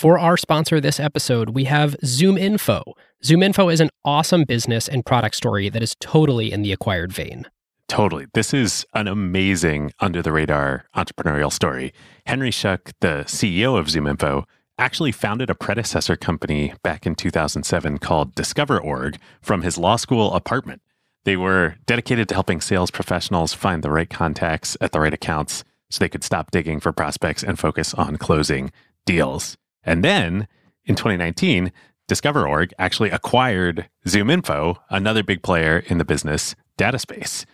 For our sponsor this episode, we have ZoomInfo. ZoomInfo is an awesome business and product story that is totally in the acquired vein. Totally. This is an amazing under the radar entrepreneurial story. Henry Schuck, the CEO of ZoomInfo, actually founded a predecessor company back in 2007 called DiscoverOrg from his law school apartment. They were dedicated to helping sales professionals find the right contacts at the right accounts so they could stop digging for prospects and focus on closing deals. And then in 2019, DiscoverOrg actually acquired ZoomInfo, another big player in the business data space.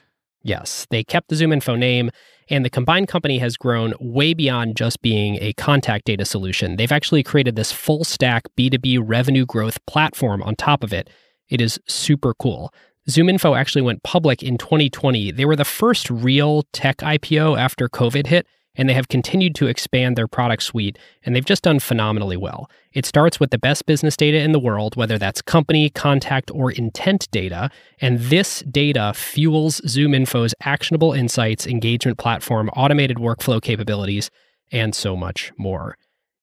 Yes, they kept the ZoomInfo name, and the combined company has grown way beyond just being a contact data solution. They've actually created this full stack B2B revenue growth platform on top of it. It is super cool. ZoomInfo actually went public in 2020. They were the first real tech IPO after COVID hit, and they have continued to expand their product suite, and they've just done phenomenally well. It starts with the best business data in the world, whether that's company, contact, or intent data, and this data fuels ZoomInfo's actionable insights, engagement platform, automated workflow capabilities, and so much more.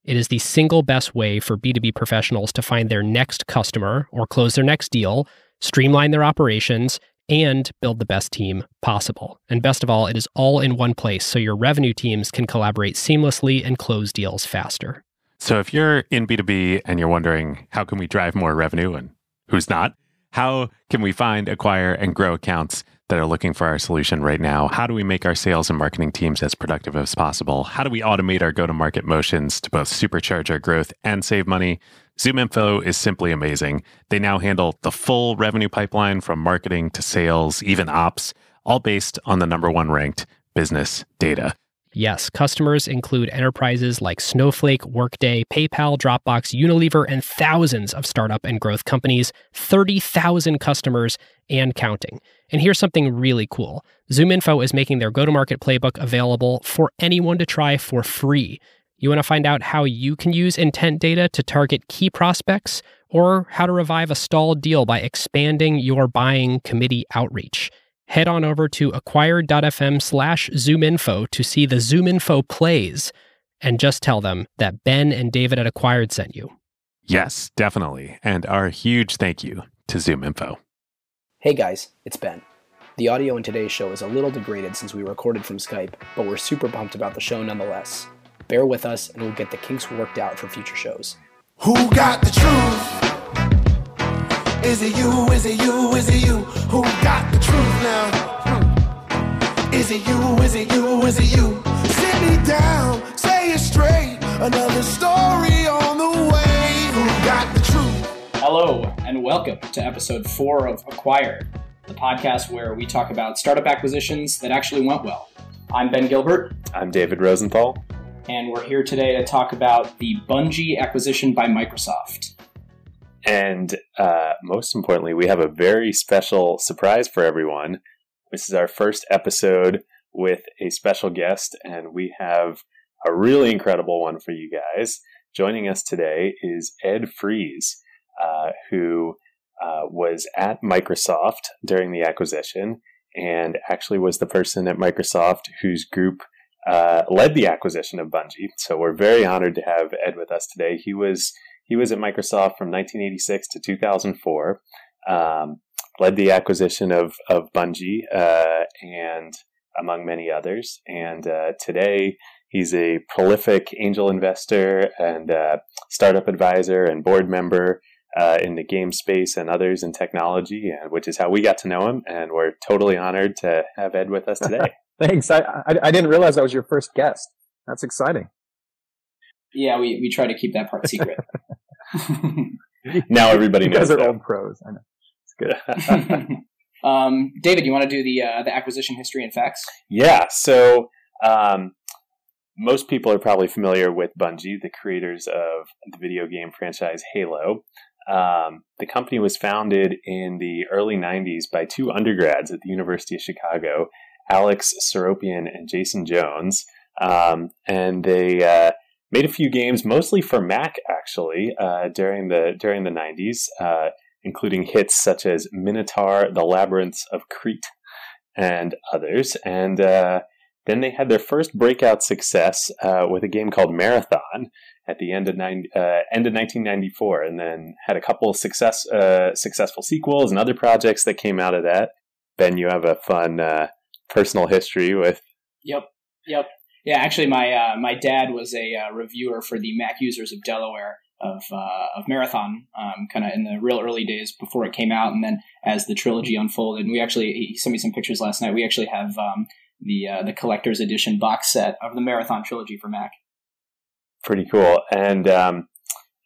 It is the single best way for B2B professionals to find their next customer or close their next deal, streamline their operations, and build the best team possible. And best of all, it is all in one place so your revenue teams can collaborate seamlessly and close deals faster. So if you're in B2B and you're wondering how can we drive more revenue and who's not, how can we find, acquire, and grow accounts that are looking for our solution right now? How do we make our sales and marketing teams as productive as possible? How do we automate our go to market motions to both supercharge our growth and save money? ZoomInfo is simply amazing. They now handle the full revenue pipeline from marketing to sales, even ops, all based on the number one ranked business data. Yes, customers include enterprises like Snowflake, Workday, PayPal, Dropbox, Unilever, and thousands of startup and growth companies, 30,000 customers and counting. And here's something really cool ZoomInfo is making their go to market playbook available for anyone to try for free. You want to find out how you can use intent data to target key prospects or how to revive a stalled deal by expanding your buying committee outreach head on over to acquired.fm slash zoominfo to see the ZoomInfo plays and just tell them that Ben and David at Acquired sent you. Yes, definitely. And our huge thank you to ZoomInfo. Hey guys, it's Ben. The audio in today's show is a little degraded since we recorded from Skype, but we're super pumped about the show nonetheless. Bear with us and we'll get the kinks worked out for future shows. Who got the truth? Is it you? Is it you? Is it you? Who got the truth now? Is it you? Is it you? Is it you? Sit me down, say it straight. Another story on the way. Who got the truth? Hello, and welcome to episode four of Acquired, the podcast where we talk about startup acquisitions that actually went well. I'm Ben Gilbert. I'm David Rosenthal. And we're here today to talk about the Bungie acquisition by Microsoft. And uh, most importantly, we have a very special surprise for everyone. This is our first episode with a special guest, and we have a really incredible one for you guys. Joining us today is Ed Fries, uh, who uh, was at Microsoft during the acquisition and actually was the person at Microsoft whose group uh, led the acquisition of Bungie. So we're very honored to have Ed with us today. He was he was at Microsoft from 1986 to 2004. Um, led the acquisition of of Bungie uh, and among many others. And uh, today he's a prolific angel investor and uh, startup advisor and board member uh, in the game space and others in technology, which is how we got to know him. And we're totally honored to have Ed with us today. Thanks. I, I, I didn't realize I was your first guest. That's exciting. Yeah, we, we try to keep that part secret. now everybody knows. You guys are old pros. I know. It's good. um, David, you want to do the uh, the acquisition history and facts? Yeah. So um, most people are probably familiar with Bungie, the creators of the video game franchise Halo. Um, the company was founded in the early 90s by two undergrads at the University of Chicago, Alex Seropian and Jason Jones. Um, and they uh, made a few games, mostly for Mac, actually, uh, during the during the '90s, uh, including hits such as Minotaur, The Labyrinths of Crete, and others. And uh, Then they had their first breakout success uh, with a game called Marathon at the end of, nine, uh, end of 1994, and then had a couple success, successful sequels and other projects that came out of that. Ben, you have a fun personal history with. Yep, yep. Yeah, actually, my uh, my dad was a uh, reviewer for the Mac users of Delaware of uh, of Marathon, um, kind of in the real early days before it came out, and then as the trilogy unfolded. And we actually he sent me some pictures last night. We actually have um, the uh, the collector's edition box set of the Marathon trilogy for Mac. Pretty cool, and um,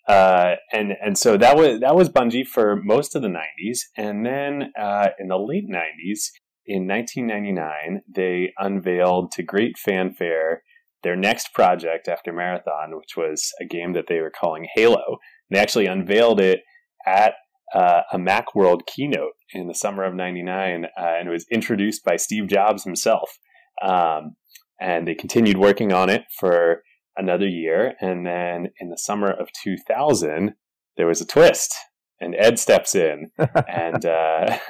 uh, and and so that was that was Bungie for most of the '90s, and then uh, in the late '90s, in 1999, they unveiled to great fanfare their next project after Marathon, which was a game that they were calling Halo. They actually unveiled it at uh, a Macworld keynote in the summer of '99, uh, and it was introduced by Steve Jobs himself. Um, and they continued working on it for another year, and then in the summer of 2000, there was a twist and Ed steps in, and uh,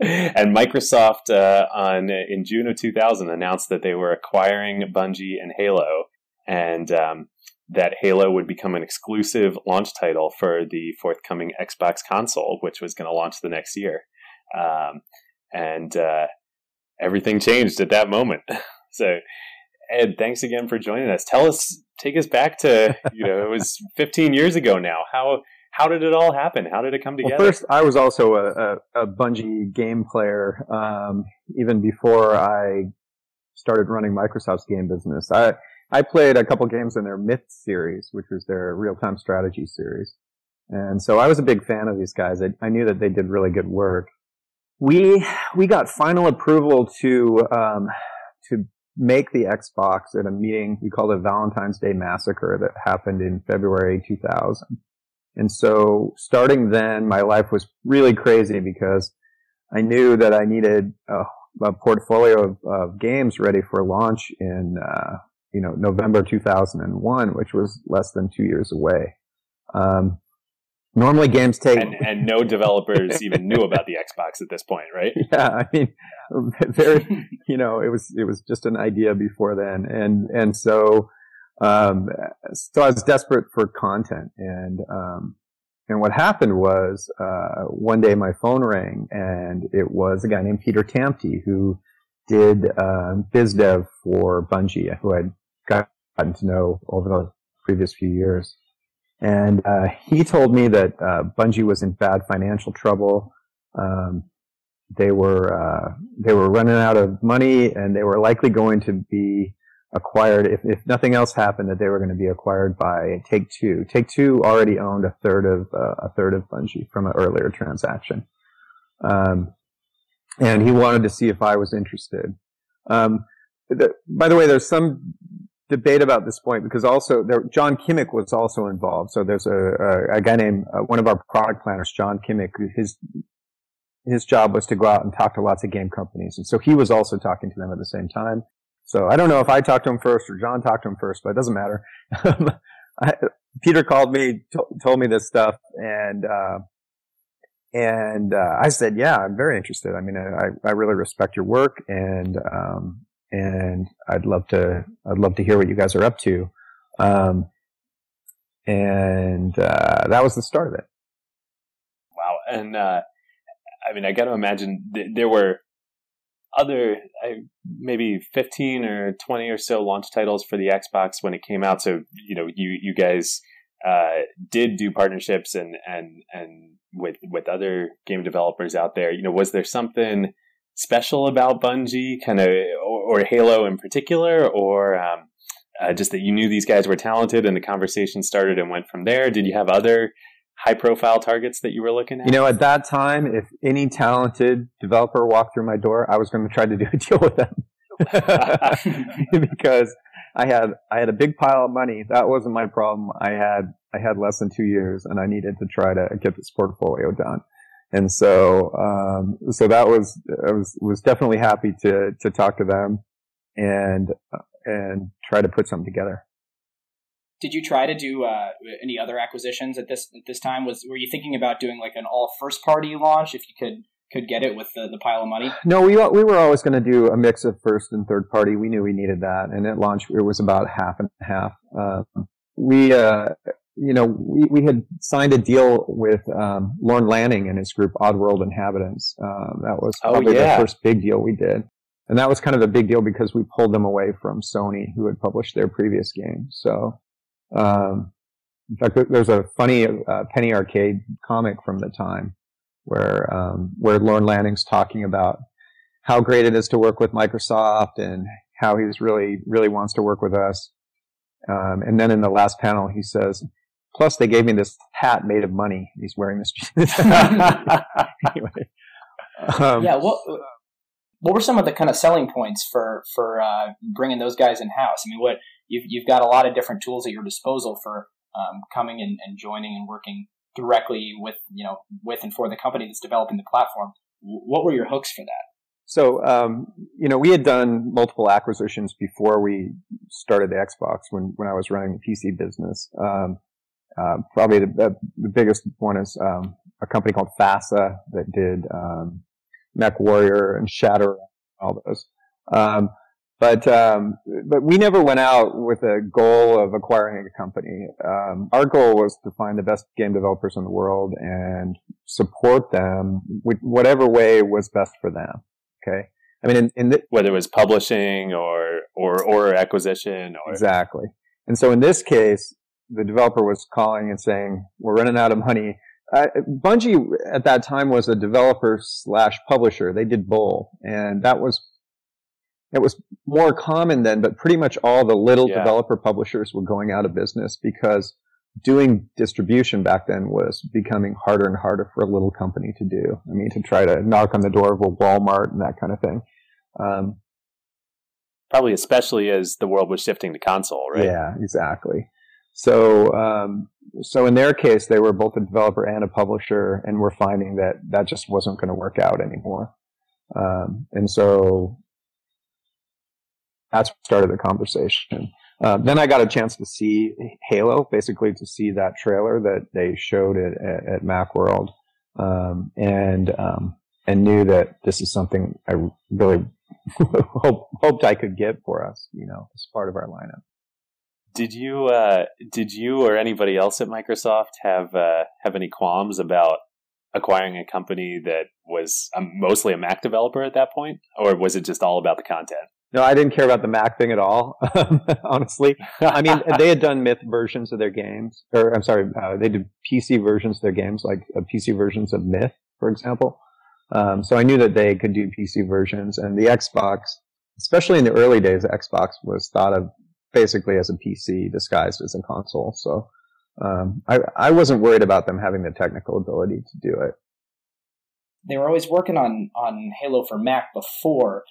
and Microsoft uh, on in June of 2000 announced that they were acquiring Bungie and Halo, and um, that Halo would become an exclusive launch title for the forthcoming Xbox console, which was going to launch the next year, um, and uh, everything changed at that moment. so. Ed, thanks again for joining us. Tell us, take us back to, you know, it was 15 years ago now. How how did it all happen? How did it come together? Well, first, I was also a, a, a Bungie game player um, even before I started running Microsoft's game business. I I played a couple games in their Myth series, which was their real-time strategy series, and so I was a big fan of these guys. I, I knew that they did really good work. We we got final approval to um, to make the Xbox at a meeting we called it Valentine's Day Massacre that happened in February 2000. And so starting then, my life was really crazy because I knew that I needed a, a portfolio of, of, games ready for launch in, uh, you know, November 2001, which was less than two years away. Um, normally games take and, and no developers even knew about the xbox at this point right yeah i mean very you know it was it was just an idea before then and and so um, so I was desperate for content, and um, and what happened was uh, one day my phone rang, and it was a guy named Peter Tamte who did uh, biz dev for Bungie, who I'd gotten to know over the previous few years. And uh, he told me that uh, Bungie was in bad financial trouble. Um, they were uh, they were running out of money, and they were likely going to be acquired, if, if nothing else happened, that they were going to be acquired by Take Two. Take Two already owned a third of uh, a third of Bungie from an earlier transaction, um, and he wanted to see if I was interested. Um, the, by the way, there's some debate about this point because also there, John Kimmick was also involved. So there's a, a, a guy named uh, one of our product planners, John Kimmick. His his job was to go out and talk to lots of game companies, and so he was also talking to them at the same time. So I don't know if I talked to him first or John talked to him first, but it doesn't matter. I, Peter called me, t- told me this stuff, and uh, and uh, I said, "Yeah, I'm very interested. I mean, I, I really respect your work, and um, and I'd love to I'd love to hear what you guys are up to." Um, and uh, that was the start of it. Wow, and uh, I mean, I got to imagine th- there were other maybe 15 or 20 or so launch titles for the Xbox when it came out. So, you know, you, you guys uh, did do partnerships and, and, and with, with other game developers out there, you know, was there something special about Bungie kind of, or, or, Halo in particular, or, um, uh, just that you knew these guys were talented and the conversation started and went from there? Did you have other high profile targets that you were looking at? You know, at that time, if any talented developer walked through my door, I was going to try to do a deal with them. because I had I had a big pile of money. That wasn't my problem. I had I had less than two years, and I needed to try to get this portfolio done. And so um, so that was I was was definitely happy to to talk to them and and try to put something together did you try to do uh, any other acquisitions at this at this time? Was were you thinking about doing like an all first party launch if you could could get it with the, the pile of money? No, we we were always going to do a mix of first and third party. We knew we needed that, and at launch it was about half and half. Uh, we, uh, you know, we, we had signed a deal with um, Lorne Lanning and his group Oddworld Inhabitants. Uh, that was Oh, probably yeah. the first big deal we did, and that was kind of a big deal because we pulled them away from Sony, who had published their previous game. So, um, in fact, there's a funny uh, Penny Arcade comic from the time where um, where Lorne Lanning's talking about how great it is to work with Microsoft and how he's really really wants to work with us. Um, and then in the last panel, he says, "Plus, they gave me this hat made of money." He's wearing this. anyway, um, yeah. What what were some of the kind of selling points for for uh, bringing those guys in house? I mean, what you've you've got a lot of different tools at your disposal for um, coming and, and joining and working directly with you know with and for the company that's developing the platform. What were your hooks for that? So, um, you know, we had done multiple acquisitions before we started the Xbox when, when I was running the PC business. Um, uh, probably the, the, biggest one is um, a company called FASA that did um, Mech Warrior and Shatter, all those. But um, but we never went out with a goal of acquiring a company. Um, our goal was to find the best game developers in the world and support them with whatever way was best for them. Okay. I mean, in, in th- Whether it was publishing or or or acquisition or exactly. And so in this case, the developer was calling and saying, "We're running out of money." Uh, Bungie at that time was a developer slash publisher. They did both, and that was it was more common then. But pretty much all the little Yeah. developer publishers were going out of business because doing distribution back then was becoming harder and harder for a little company to do. I mean, to try to knock on the door of a Walmart and that kind of thing. Um, probably especially as the world was shifting to console, right? Yeah, exactly. So, um, so in their case, they were both a developer and a publisher, and we're finding that that just wasn't going to work out anymore. Um, and so that's what started the conversation. Uh, then I got a chance to see Halo, basically to see that trailer that they showed at, at, at MacWorld, um, and um, and knew that this is something I really hope, hoped I could get for us, you know, as part of our lineup. Did you uh, did you or anybody else at Microsoft have uh, have any qualms about acquiring a company that was um, mostly a Mac developer at that point, or was it just all about the content? No, I didn't care about the Mac thing at all, honestly. I mean, they had done Myth versions of their games, or I'm sorry, uh, they did PC versions of their games, like uh, PC versions of Myth, for example. Um, so I knew that they could do PC versions, and the Xbox, especially in the early days, the Xbox was thought of basically as a PC disguised as a console. So um, I, I wasn't worried about them having the technical ability to do it. They were always working on on Halo for Mac before.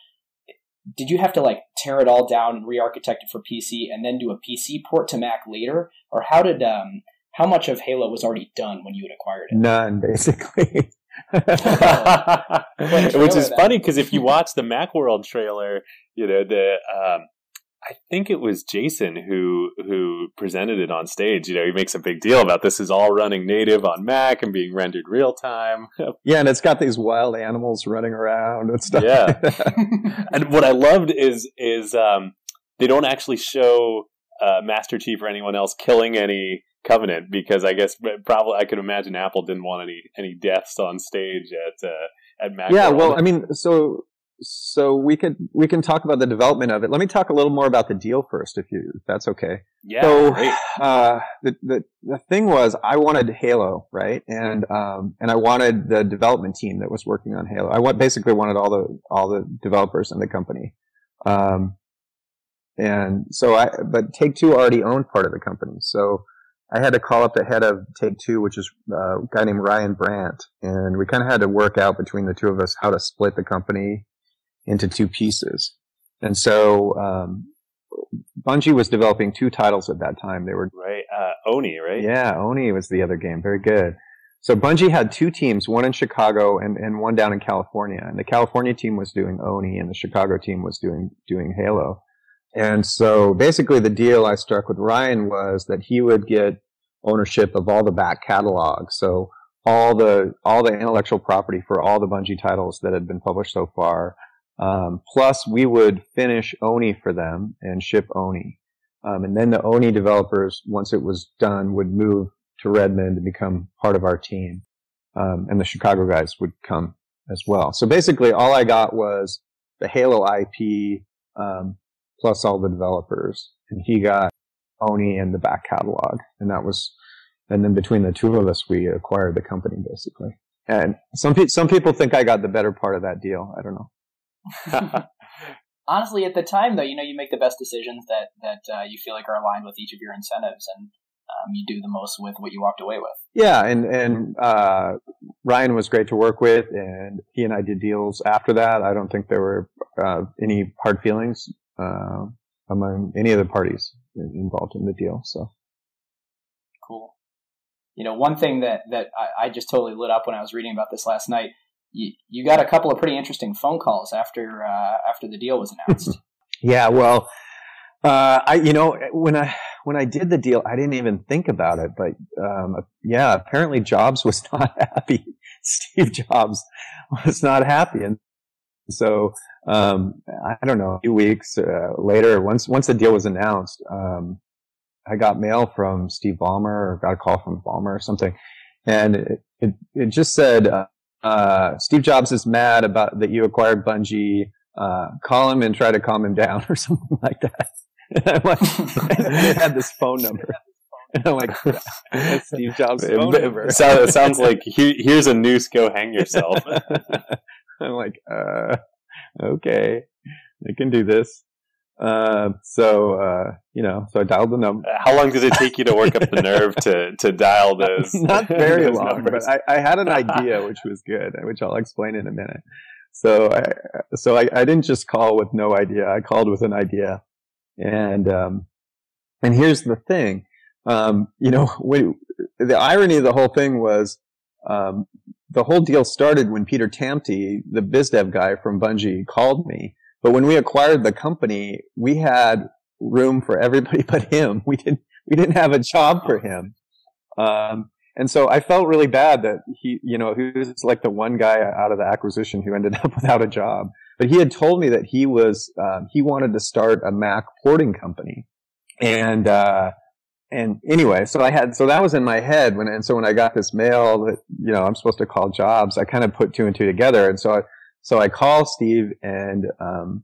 Did you have to like tear it all down and re-architect it for PC and then do a PC port to Mac later, or how did um how much of Halo was already done when you had acquired it? None, basically. Which is then. funny because if you watch the MacWorld trailer, you know the um, I think it was Jason who who presented it on stage. You know, he makes a big deal about this is all running native on Mac and being rendered real time. yeah, and it's got these wild animals running around and stuff. Yeah. and what I loved is is um, they don't actually show uh, Master Chief or anyone else killing any Covenant because I guess probably I could imagine Apple didn't want any any deaths on stage at uh, at Mac. yeah well i mean so so we could we can talk about the development of it. Let me talk a little more about the deal first if you if that's okay. Yeah, so uh the, the the thing was i wanted halo right? And um and i wanted the development team that was working on halo. I want basically wanted all the all the developers in the company. Um and so i but take two already owned part of the company. So I had to call up the head of Take Two, which is uh, a guy named Ryan Brant, and we kind of had to work out between the two of us how to split the company into two pieces. And so um, Bungie was developing two titles at that time. They were right, uh, Oni, right? yeah, Oni was the other game. Very good. So Bungie had two teams, one in Chicago and, and one down in California. And the California team was doing Oni and the Chicago team was doing doing Halo. And so basically the deal I struck with Ryan was that he would get ownership of all the back catalog. So all the all the intellectual property for all the Bungie titles that had been published so far. Um, plus, we would finish Oni for them and ship Oni. Um, and then the Oni developers, once it was done, would move to Redmond and become part of our team. Um, and the Chicago guys would come as well. So basically, all I got was the Halo IP um, plus all the developers, and he got Oni and the back catalog, and that was. And then between the two of us, we acquired the company basically. And some pe- some people think I got the better part of that deal. I don't know. Honestly, at the time, though, you know, you make the best decisions that that uh, you feel like are aligned with each of your incentives, and um, you do the most with what you walked away with. Yeah, and and uh, Ryan was great to work with, and he and I did deals after that. I don't think there were uh, any hard feelings uh, among any of the parties involved in the deal. So cool. You know, one thing that that I, I just totally lit up when I was reading about this last night you, you got a couple of pretty interesting phone calls after uh, after the deal was announced. yeah, well, uh, I you know when I when I did the deal, I didn't even think about it, but um, yeah, apparently Jobs was not happy. Steve Jobs was not happy, and so um, I don't know. A few weeks uh, later, once once the deal was announced, um, I got mail from Steve Ballmer, or got a call from Ballmer or something, and it it, it just said. Uh, uh, Steve Jobs is mad about that you acquired Bungie. Uh, call him and try to calm him down or something like that. And I'm like, it had this phone number. And I'm like, Steve Jobs' phone number. So, sounds like here's a noose. Go hang yourself. I'm like, uh, okay, I can do this. Uh, so uh, you know, so I dialed the number. How long does it take you to work up the nerve to to dial those? Not very those long, numbers? but I, I had an idea, which was good, which I'll explain in a minute. So I so I, I didn't just call with no idea. I called with an idea, and um, and here's the thing, um, you know, we, the irony of the whole thing was. Um, the whole deal started when Peter Tamte, the biz dev guy from Bungie, called me but when we acquired the company, we had room for everybody but him. We didn't, we didn't have a job for him. Um, and so I felt really bad that he, you know, he was like the one guy out of the acquisition who ended up without a job. But he had told me that he was, um, he wanted to start a Mac porting company. And, uh, and anyway, so I had, so that was in my head when, and so when I got this mail that, you know, I'm supposed to call jobs, I kind of put two and two together. And so I, so I call Steve and, um,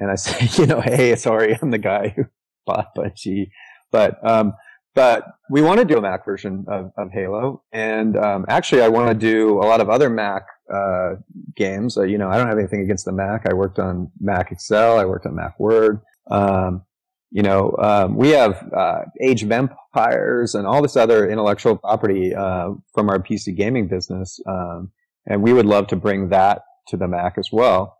and I say, you know, hey, sorry, I'm the guy who bought Bungie, but, um, but we want to do a Mac version of, of Halo. And, um, actually I want to do a lot of other Mac, uh, games. Uh, you know, I don't have anything against the Mac. I worked on Mac Excel. I worked on Mac Word. Um, you know, um, we have uh, Age of Empires and all this other intellectual property uh, from our PC gaming business, um, and we would love to bring that to the Mac as well.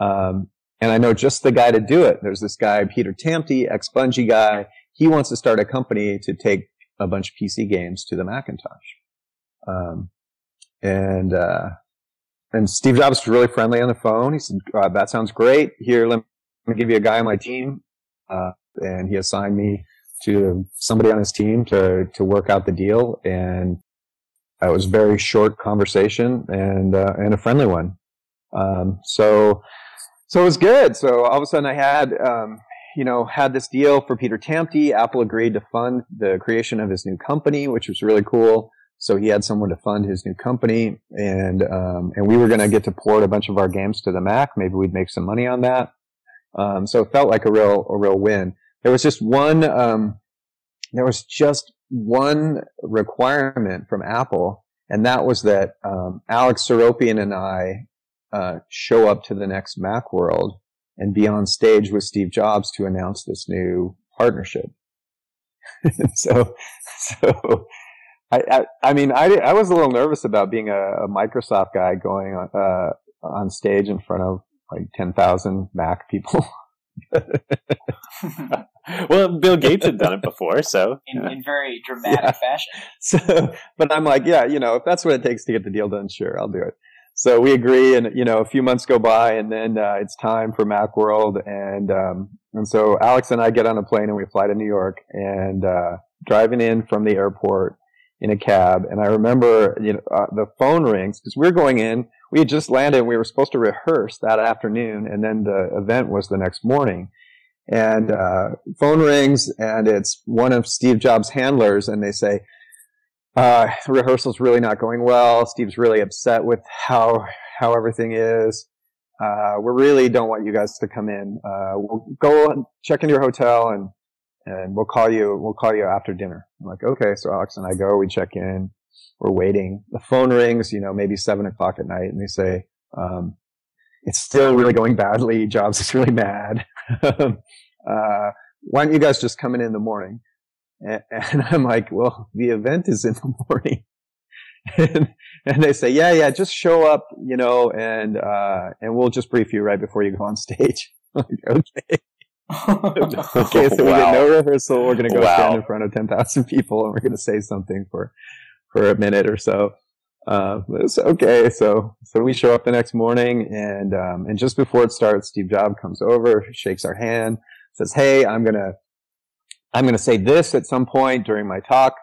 Um, and I know just the guy to do it. There's this guy, Peter Tamte, ex Bungie guy. He wants to start a company to take a bunch of PC games to the Macintosh. Um, and, uh, and Steve Jobs was really friendly on the phone. He said, uh, that sounds great. Here, let me give you a guy on my team. Uh, and he assigned me to somebody on his team to, to work out the deal. And it was a very short conversation and, uh, and a friendly one. Um, so, so it was good. So all of a sudden I had, um, you know, had this deal for Peter Tamte. Apple agreed to fund the creation of his new company, which was really cool. So he had someone to fund his new company, and um, and we were going to get to port a bunch of our games to the Mac. Maybe we'd make some money on that. Um, so it felt like a real a real win. There was just one. Um, there was just one requirement from Apple, and that was that um, Alex Seropian and I uh, show up to the next Macworld and be on stage with Steve Jobs to announce this new partnership. so, so I, I, I, mean, I, I was a little nervous about being a, a Microsoft guy going on, uh, on stage in front of like 10,000 Mac people. well, Bill Gates had done it before, so in, in very dramatic yeah. fashion. So, but I'm like, yeah, you know, if that's what it takes to get the deal done, sure, I'll do it so we agree, and you know, a few months go by, and then uh, it's time for MacWorld, and um, and so Alex and I get on a plane and we fly to New York, and uh, driving in from the airport, in a cab, and I remember you know uh, the phone rings because we are going in. We had just landed, and we were supposed to rehearse that afternoon, and then the event was the next morning. And uh, phone rings, and it's one of Steve Jobs' handlers, and they say, uh, rehearsal's really not going well. Steve's really upset with how how everything is. Uh, we really don't want you guys to come in. Uh, we'll go check into your hotel and and we'll call you. We'll call you after dinner. I'm like, okay. So Alex and I go. We check in. We're waiting. The phone rings. You know, maybe seven o'clock at night, and they say, um, "It's still really going badly. Jobs is really mad. uh, why don't you guys just come in in the morning?" And, and I'm like, "Well, the event is in the morning." and, and they say, "Yeah, yeah, just show up, you know, and uh, and we'll just brief you right before you go on stage." like, okay. okay, so wow. we get no rehearsal. We're going to go wow. stand in front of 10,000 people and we're going to say something for, for a minute or so. Uh, it's okay. So, so we show up the next morning and, um, and just before it starts, Steve Jobs comes over, shakes our hand, says, Hey, I'm going to, I'm going to say this at some point during my talk.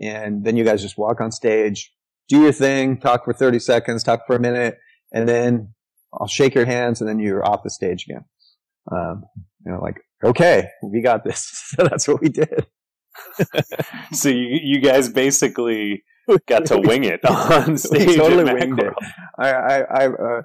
And then you guys just walk on stage, do your thing, talk for 30 seconds, talk for a minute, and then I'll shake your hands and then you're off the stage again. Um, you know, like, okay, we got this. so that's what we did. so you, you guys basically got to wing it on stage. We totally winged it. I, I, I, uh,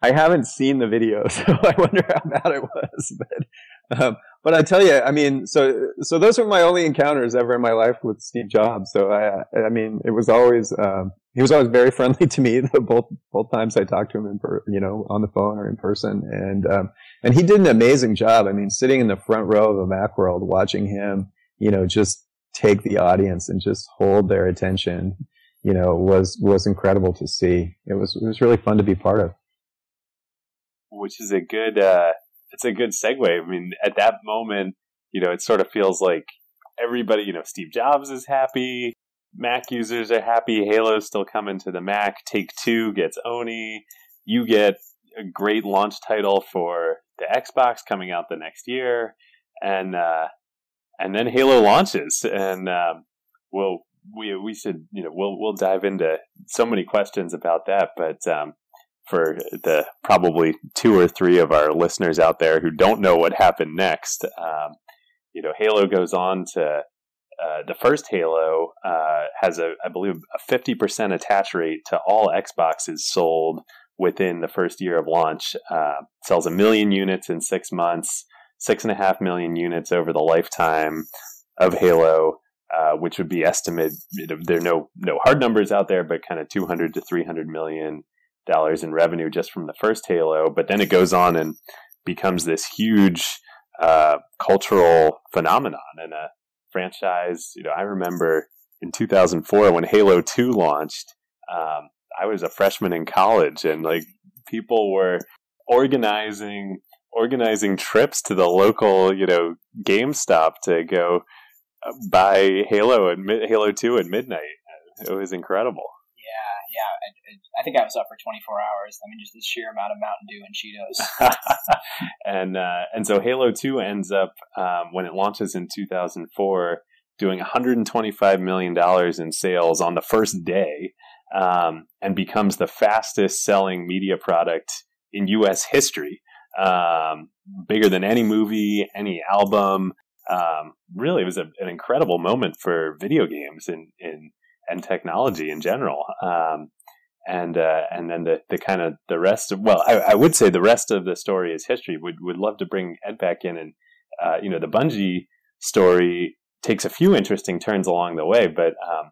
I haven't seen the video, so I wonder how bad it was. But, um, but I tell you, I mean, so so those were my only encounters ever in my life with Steve Jobs. So I, I mean, it was always um, he was always very friendly to me. both both times I talked to him in per, you know on the phone or in person, and um, and he did an amazing job. I mean, sitting in the front row of a Macworld, watching him, you know, just take the audience and just hold their attention, you know, was was incredible to see. It was it was really fun to be part of. Which is a good uh, it's a good segue. I mean, at that moment, you know, it sort of feels like everybody, you know, Steve Jobs is happy, Mac users are happy, Halo's still coming to the Mac, Take Two gets Oni, you get a great launch title for the Xbox coming out the next year, and uh, and then Halo launches, and um, we'll we we should you know we'll we'll dive into so many questions about that, but um, for the probably two or three of our listeners out there who don't know what happened next. Um, you know, Halo goes on to uh, the first Halo uh, has a, I believe, a fifty percent attach rate to all Xboxes sold within the first year of launch. Uh, sells a million units in six months, six and a half million units over the lifetime of Halo. Uh, which would be estimated. There are no no hard numbers out there, but kind of 200 to 300 million dollars in revenue just from the first Halo, but then it goes on and becomes this huge uh, cultural phenomenon and a franchise. You know, I remember in 2004 when Halo 2 launched. Um, I was a freshman in college, and like people were organizing organizing trips to the local, you know, GameStop to go uh, buy Halo and Halo 2 at midnight. It was incredible yeah, I, I, think I was up for 24 hours. I mean, just the sheer amount of Mountain Dew and Cheetos. and uh, and so Halo 2 ends up um, when it launches in 2004 doing 125 million dollars in sales on the first day, um, and becomes the fastest selling media product in U.S. history. Um, bigger than any movie, any album. Um, really, it was a, an incredible moment for video games in in and technology in general. Um, and uh, and then the, the kind of the rest of well, I, I, would say the rest of the story is history. Would would love to bring Ed back in, and uh, you know the Bungie story takes a few interesting turns along the way. But um,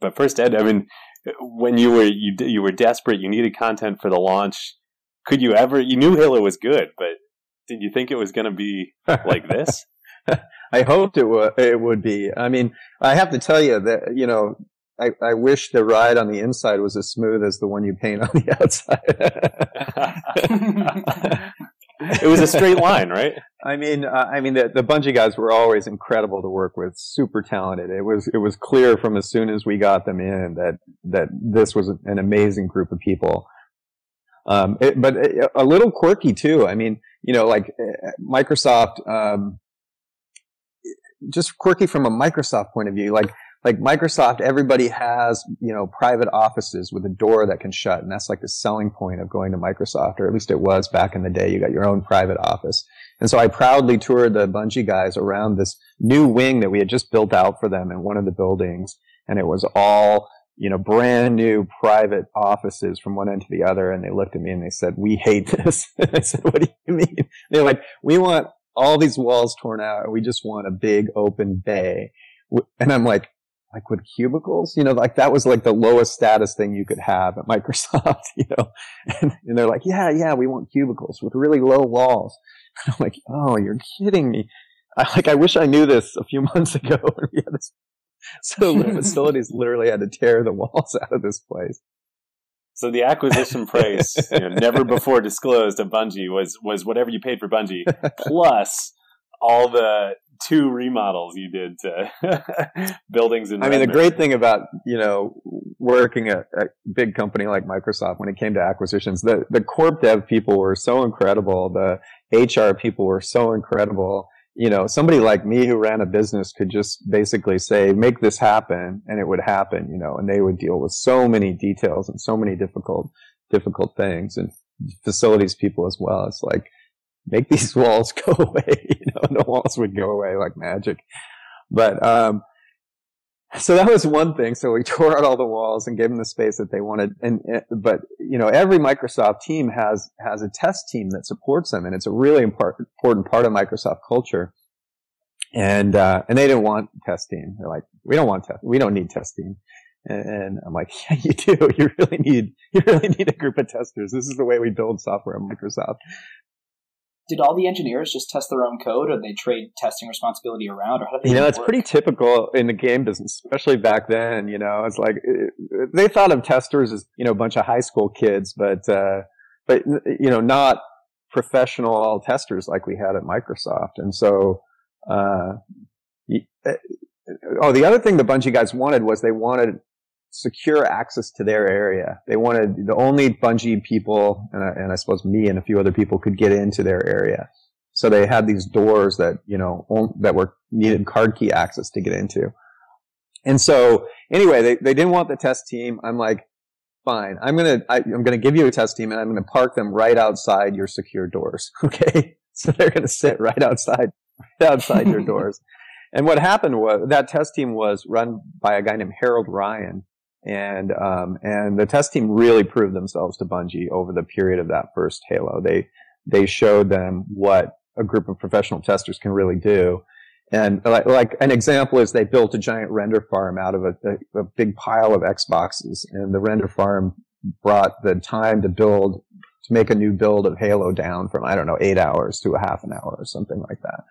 but first, Ed, I mean, when you were you you were desperate, you needed content for the launch. Could you ever? You knew Halo was good, but did you think it was going to be like this? I hoped it would. It would be. I mean, I have to tell you that you know I, I wish the ride on the inside was as smooth as the one you paint on the outside. it was a straight line, right? I mean, uh, I mean, the, the Bungie guys were always incredible to work with, super talented. It was, it was clear from as soon as we got them in that, that this was an amazing group of people. Um, it, but a little quirky too. I mean, you know, like uh, Microsoft, um, just quirky from a Microsoft point of view. Like like Microsoft, everybody has, you know, private offices with a door that can shut. And that's like the selling point of going to Microsoft, or at least it was back in the day. You got your own private office. And so I proudly toured the Bungie guys around this new wing that we had just built out for them in one of the buildings. And it was all, you know, brand new private offices from one end to the other. And they looked at me and they said, we hate this. I said, what do you mean? They're like, we want all these walls torn out. and We just want a big open bay. And I'm like, like with cubicles, you know, like that was like the lowest status thing you could have at Microsoft, you know, and, and they're like, yeah, yeah, we want cubicles with really low walls. And I'm like, oh, you're kidding me. I, like, I wish I knew this a few months ago. so the facilities literally had to tear the walls out of this place. So the acquisition price, you know, never before disclosed of Bungie, was was whatever you paid for Bungie plus all the two remodels you did to buildings in. I mean, the great thing about you know working at a big company like Microsoft when it came to acquisitions, the the corp dev people were so incredible. The HR people were so incredible. You know, somebody like me who ran a business could just basically say, make this happen and it would happen, you know, and they would deal with so many details and so many difficult, difficult things and facilities people as well. It's like, make these walls go away. you know, the walls would go away like magic. But, um, so that was one thing. So we tore out all the walls and gave them the space that they wanted. And, but, you know, every Microsoft team has, has a test team that supports them. And it's a really important, important part of Microsoft culture. And, uh, and they didn't want test team. They're like, we don't want test, we don't need test team. And I'm like, yeah, you do. You really need, you really need a group of testers. This is the way we build software at Microsoft did all the engineers just test their own code, or they trade testing responsibility around, or how did they? You know, it's work? pretty typical in the game business, especially back then. You know, it's like they thought of testers as you know a bunch of high school kids, but uh, but you know, not professional testers like we had at Microsoft, and so. Uh, uh, oh, the other thing the Bungie guys wanted was they wanted secure access to their area. They wanted the only Bungie people, and I, and I suppose me and a few other people could get into their area. So they had these doors that, you know, that were needed card key access to get into. And so anyway, they, they didn't want the test team. I'm like, fine. I'm going to, I'm going to give you a test team and I'm going to park them right outside your secure doors. Okay. So they're going to sit right outside, right outside your doors. And what happened was that test team was run by a guy named Harold Ryan, and um, and the test team really proved themselves to Bungie over the period of that first Halo. They they showed them what a group of professional testers can really do. And like, like an example is they built a giant render farm out of a, a, a big pile of Xboxes, and the render farm brought the time to build to make a new build of Halo down from I don't know eight hours to a half an hour or something like that.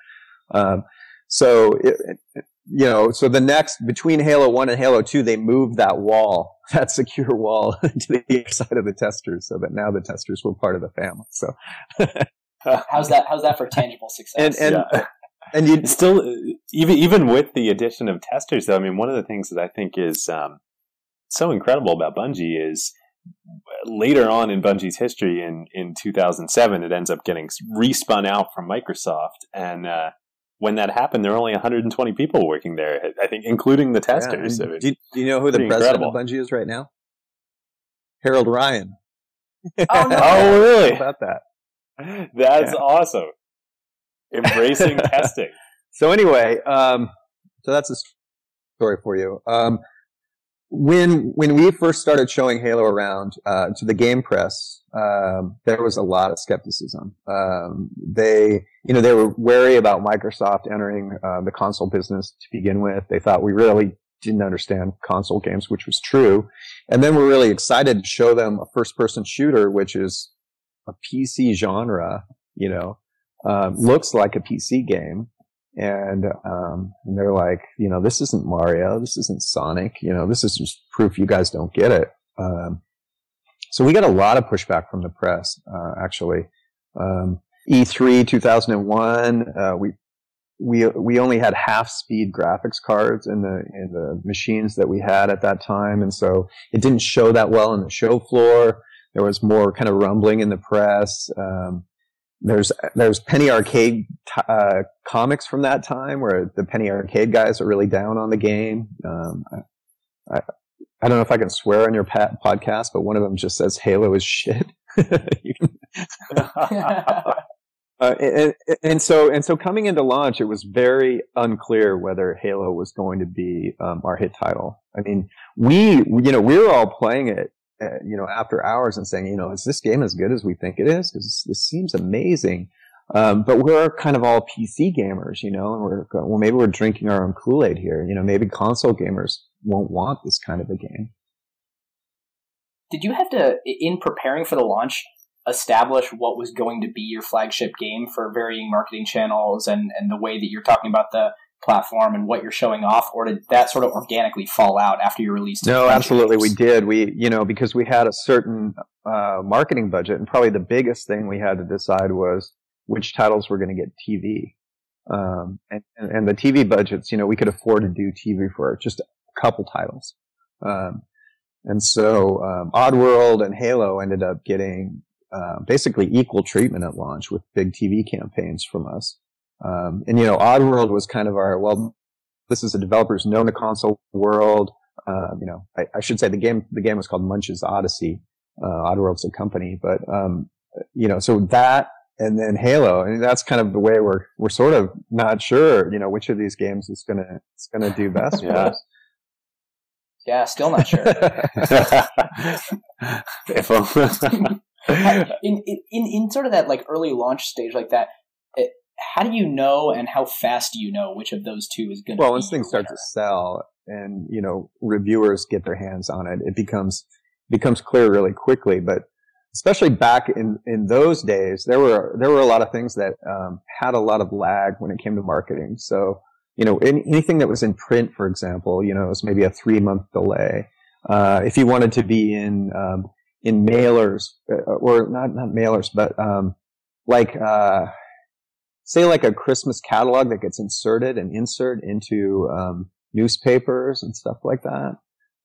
Um, so it, it, you know, so the next between Halo One and Halo Two, they moved that wall, that secure wall, to the other side of the testers, so that now the testers were part of the family. So, how's that? How's that for tangible success? And and, yeah. and you still even even with the addition of testers, though, I mean, one of the things that I think is um, so incredible about Bungie is later on in Bungie's history, in in 2007, it ends up getting respun out from Microsoft and. Uh, when that happened, there were only 120 people working there. I think, including the testers. Yeah, do, you, do, you, know who the president incredible. of Bungie is right now? Harold Ryan. Oh, no. oh really? How about that? That's yeah. awesome. Embracing testing. So anyway, um, so that's a story for you. Um, when when we first started showing Halo around uh, to the game press, um, there was a lot of skepticism. Um, they, you know, they were wary about Microsoft entering uh, the console business to begin with. They thought we really didn't understand console games, which was true. And then we're really excited to show them a first-person shooter, which is a PC genre. You know, uh, looks like a PC game, and, um, and they're like, you know, this isn't Mario, this isn't Sonic, you know, this is just proof you guys don't get it. Um, so we got a lot of pushback from the press, uh, actually. Um, E3 2001, uh, we we we only had half speed graphics cards in the in the machines that we had at that time, and so it didn't show that well on the show floor. There was more kind of rumbling in the press. Um, there's there's Penny Arcade uh, comics from that time where the Penny Arcade guys are really down on the game. Um, I, I, I, don't know if I can swear on your podcast, but one of them just says Halo is shit. Uh, and, and, so and so coming into launch, it was very unclear whether Halo was going to be um, our hit title. I mean, we you know we were all playing it, uh, you know, after hours and saying, you know, is this game as good as we think it is? Because this seems amazing. Um, but we're kind of all PC gamers, you know, and we're well, maybe we're drinking our own Kool Aid here. You know, maybe console gamers won't want this kind of a game. Did you have to, in preparing for the launch, establish what was going to be your flagship game for varying marketing channels and, and the way that you're talking about the platform and what you're showing off, or did that sort of organically fall out after you released? No, absolutely, games? we did. We, you know, because we had a certain uh, marketing budget, and probably the biggest thing we had to decide was which titles were going to get TV. Um, and, and, the TV budgets, you know, we could afford to do TV for just a couple titles. Um, and so, um, Oddworld and Halo ended up getting uh, basically equal treatment at launch with big TV campaigns from us. Um, and you know, Oddworld was kind of our well. This is a developer's known to console world. Uh, you know, I, I, should say the game the game was called Munch's Oddysee. Uh, Oddworld's a company, but um, you know, so that and then Halo, and that's kind of the way we're we're sort of not sure, you know, which of these games is gonna is gonna do best yeah. for us. Yeah, still not sure. in, in in sort of that like early launch stage like that, it, how do you know and how fast do you know which of those two is going to? Well, once things start to sell and you know reviewers get their hands on it, it becomes becomes clear really quickly. But especially back in in those days, there were there were a lot of things that um, had a lot of lag when it came to marketing. So you know any, anything that was in print, for example, you know, it was maybe a three month delay. Uh, if you wanted to be in um, in mailers uh, or not not mailers, but um, like uh, say like a Christmas catalog that gets inserted and insert into um, newspapers and stuff like that,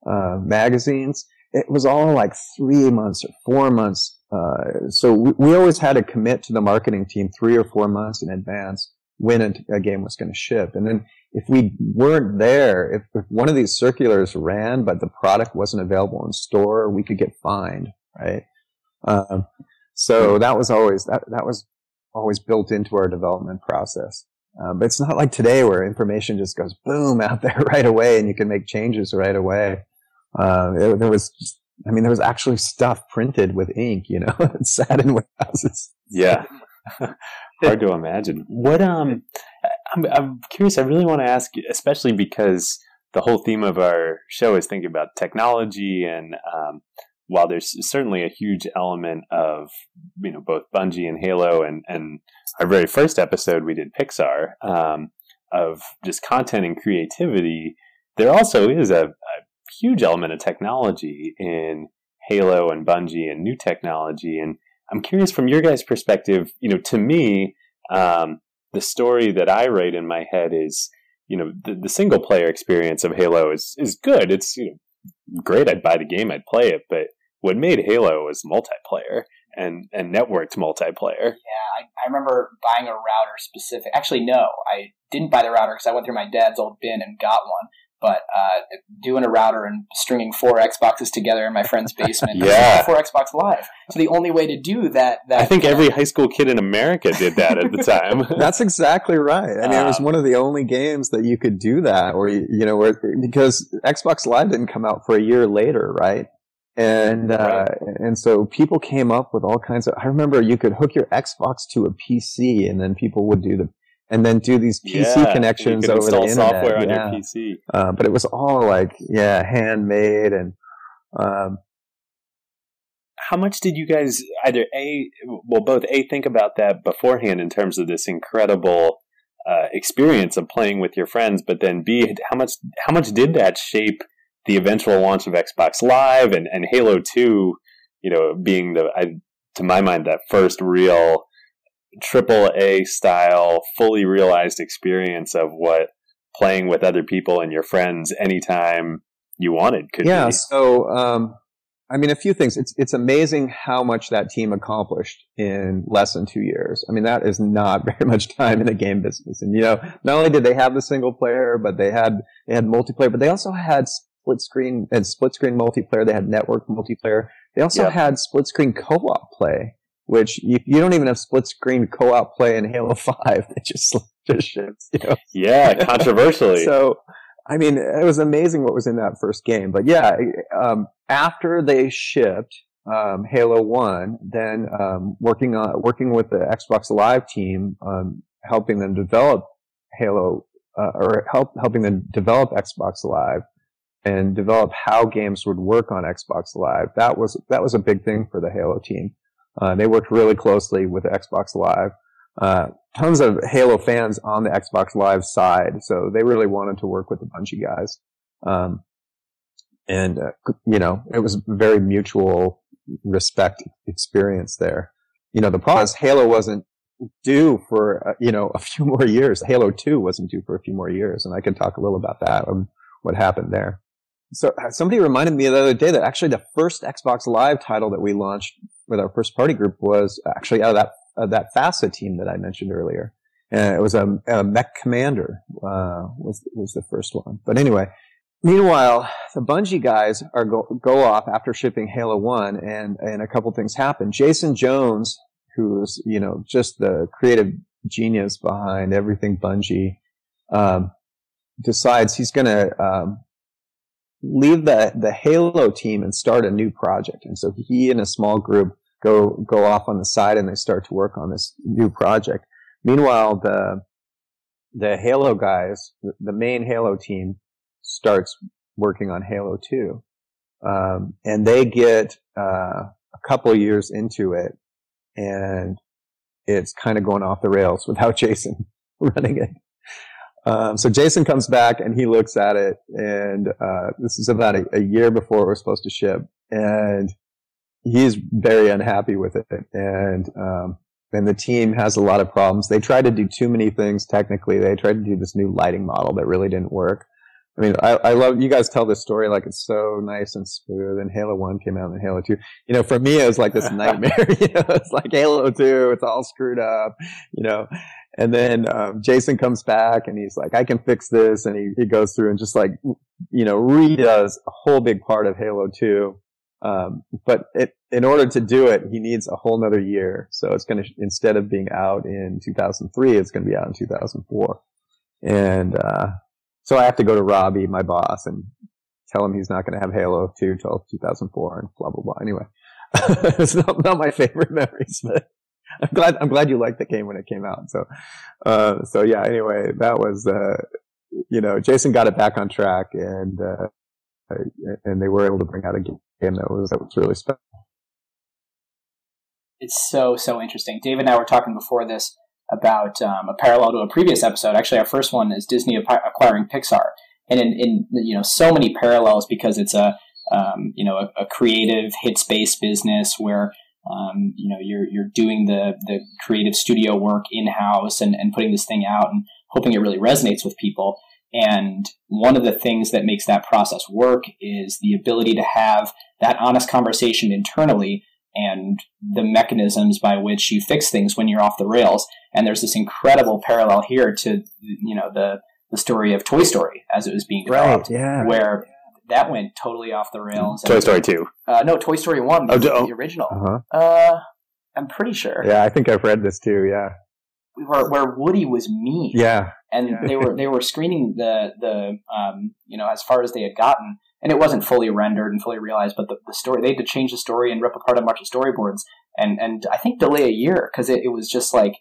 uh, magazines. It was all like three months or four months. Uh, so we, we, always had to commit to the marketing team three or four months in advance when a, a game was going to ship. And then if we weren't there, if, if, one of these circulars ran, but the product wasn't available in store, we could get fined, right? Um, so that was always, that, that was always built into our development process. Um, but it's not like today where information just goes boom out there right away and you can make changes right away. Uh, it, there was, just, I mean, there was actually stuff printed with ink, you know, and sat in warehouses. Yeah. Hard to imagine. What, um, I'm, I'm curious. I really want to ask, especially because the whole theme of our show is thinking about technology and um, while there's certainly a huge element of you know both Bungie and Halo and and our very first episode we did Pixar um, of just content and creativity, there also is a, a, huge element of technology in Halo and Bungie and new technology. And I'm curious from your guys' perspective, you know, to me, um, the story that I write in my head is, you know, the, the single player experience of Halo is is good. It's you know, great. I'd buy the game, I'd play it, but what made Halo was multiplayer and and networked multiplayer. Yeah, I, I remember buying a router specific. Actually, no, I didn't buy the router because I went through my dad's old bin and got one. But uh, doing a router and stringing four Xboxes together in my friend's basement, yeah, four Xbox Live. So the only way to do that, that I think every high school kid in America did that at the time. That's exactly right. I mean, um, it was um, one of the only games that you could do that, or you know, where, because Xbox Live didn't come out for a year later, right? And, uh, and so people came up with all kinds of, I remember you could hook your Xbox to a PC and then people would do the, and then do these PC yeah, connections over the internet. software on yeah. your PC. Uh, but it was all like, yeah, handmade and, um, how much did you guys either a well both a think about that beforehand in terms of this incredible uh, experience of playing with your friends, but then b how much how much did that shape the eventual launch of Xbox Live and, and Halo 2, you know, being the, I, to my mind, that first real triple A style, fully realized experience of what playing with other people and your friends anytime you wanted could yeah, be. so, um, I mean, a few things. It's it's amazing how much that team accomplished in less than two years. I mean, that is not very much time in the game business. And you know, not only did they have the single player, but they had they had multiplayer, but they also had split screen and split screen multiplayer. They had network multiplayer. They also Yep. had split screen co-op play, which you, you don't even have split screen co-op play in Halo Five. It just just ships, you know. Yeah, controversially. So, I mean, it was amazing what was in that first game. But yeah, um, after they shipped um, Halo One, then um, working on working with the Xbox Live team, um, helping them develop Halo uh, or help helping them develop Xbox Live and develop how games would work on Xbox Live. That was that was a big thing for the Halo team. Uh, they worked really closely with Xbox Live. Uh, tons of Halo fans on the Xbox Live side, so they really wanted to work with the Bungie guys. Um, and uh, you know, it was very mutual respect experience there. You know, the problem is Halo wasn't due for uh, you know a few more years. Halo Two wasn't due for a few more years, and I can talk a little about that and what happened there. So uh, somebody reminded me the other day that actually the first Xbox Live title that we launched with our first party group was actually out of that uh, that FASA team that I mentioned earlier. And it was a, a Mech Commander uh, was was the first one. But anyway, meanwhile, the Bungie guys are go, go off after shipping Halo One, and and a couple things happen. Jason Jones, who's you know just the creative genius behind everything Bungie, um, decides he's going to um, leave the the Halo team and start a new project. And so he and a small group go go off on the side and they start to work on this new project. Meanwhile, the the Halo guys, the- main Halo team, starts working on Halo Two, um, and they get uh, a couple years into it, and it's kind of going off the rails without Jason running it. Um, so Jason comes back and he looks at it, and uh, this is about a, a year before it was supposed to ship, and he's very unhappy with it, and um, and the team has a lot of problems. They tried to do too many things technically. They tried to do this new lighting model that really didn't work. I mean, I, I love you guys tell this story like it's so nice and smooth. And Halo One came out, and Halo Two. You know, for me, it was like this nightmare. you know, it's like Halo Two. It's all screwed up. You know, and then um, Jason comes back, and he's like, "I can fix this," and he he goes through and just like you know redoes a whole big part of Halo Two. Um, but it, in order to do it, he needs a whole nother year. So it's going to, instead of being out in 2003, it's going to be out in 2004. And, uh, so I have to go to Robbie, my boss, and tell him he's not going to have Halo 2 till 2004 and blah, blah, blah. Anyway, it's not, not my favorite memories, but I'm glad, I'm glad you liked the game when it came out. So, uh, so yeah, anyway, that was, uh, you know, Jason got it back on track and, uh, and they were able to bring out a game that was that was really special. It's so so interesting. David and I were talking before this about um, a parallel to a previous episode. Actually, our first one is Disney acqui- acquiring Pixar, and in, in you know so many parallels because it's a um, you know a, a creative hits based business where um, you know you're you're doing the the creative studio work in house and, and putting this thing out and hoping it really resonates with people. And one of the things that makes that process work is the ability to have that honest conversation internally and the mechanisms by which you fix things when you're off the rails. And there's this incredible parallel here to you know the the story of Toy Story as it was being developed, yeah. where that went totally off the rails. Toy Story 2. Uh, no, Toy Story One, the, Oh, d- oh. the original. Uh-huh. Uh, I'm pretty sure. Yeah, I think I've read this too. Yeah. Where, where Woody was mean. Yeah. and Yeah. they were they were screening the the um, you know as far as they had gotten, and it wasn't fully rendered and fully realized, but the, the story they had to change the story and rip apart a bunch of storyboards, and and I think delay a year because it, it was just like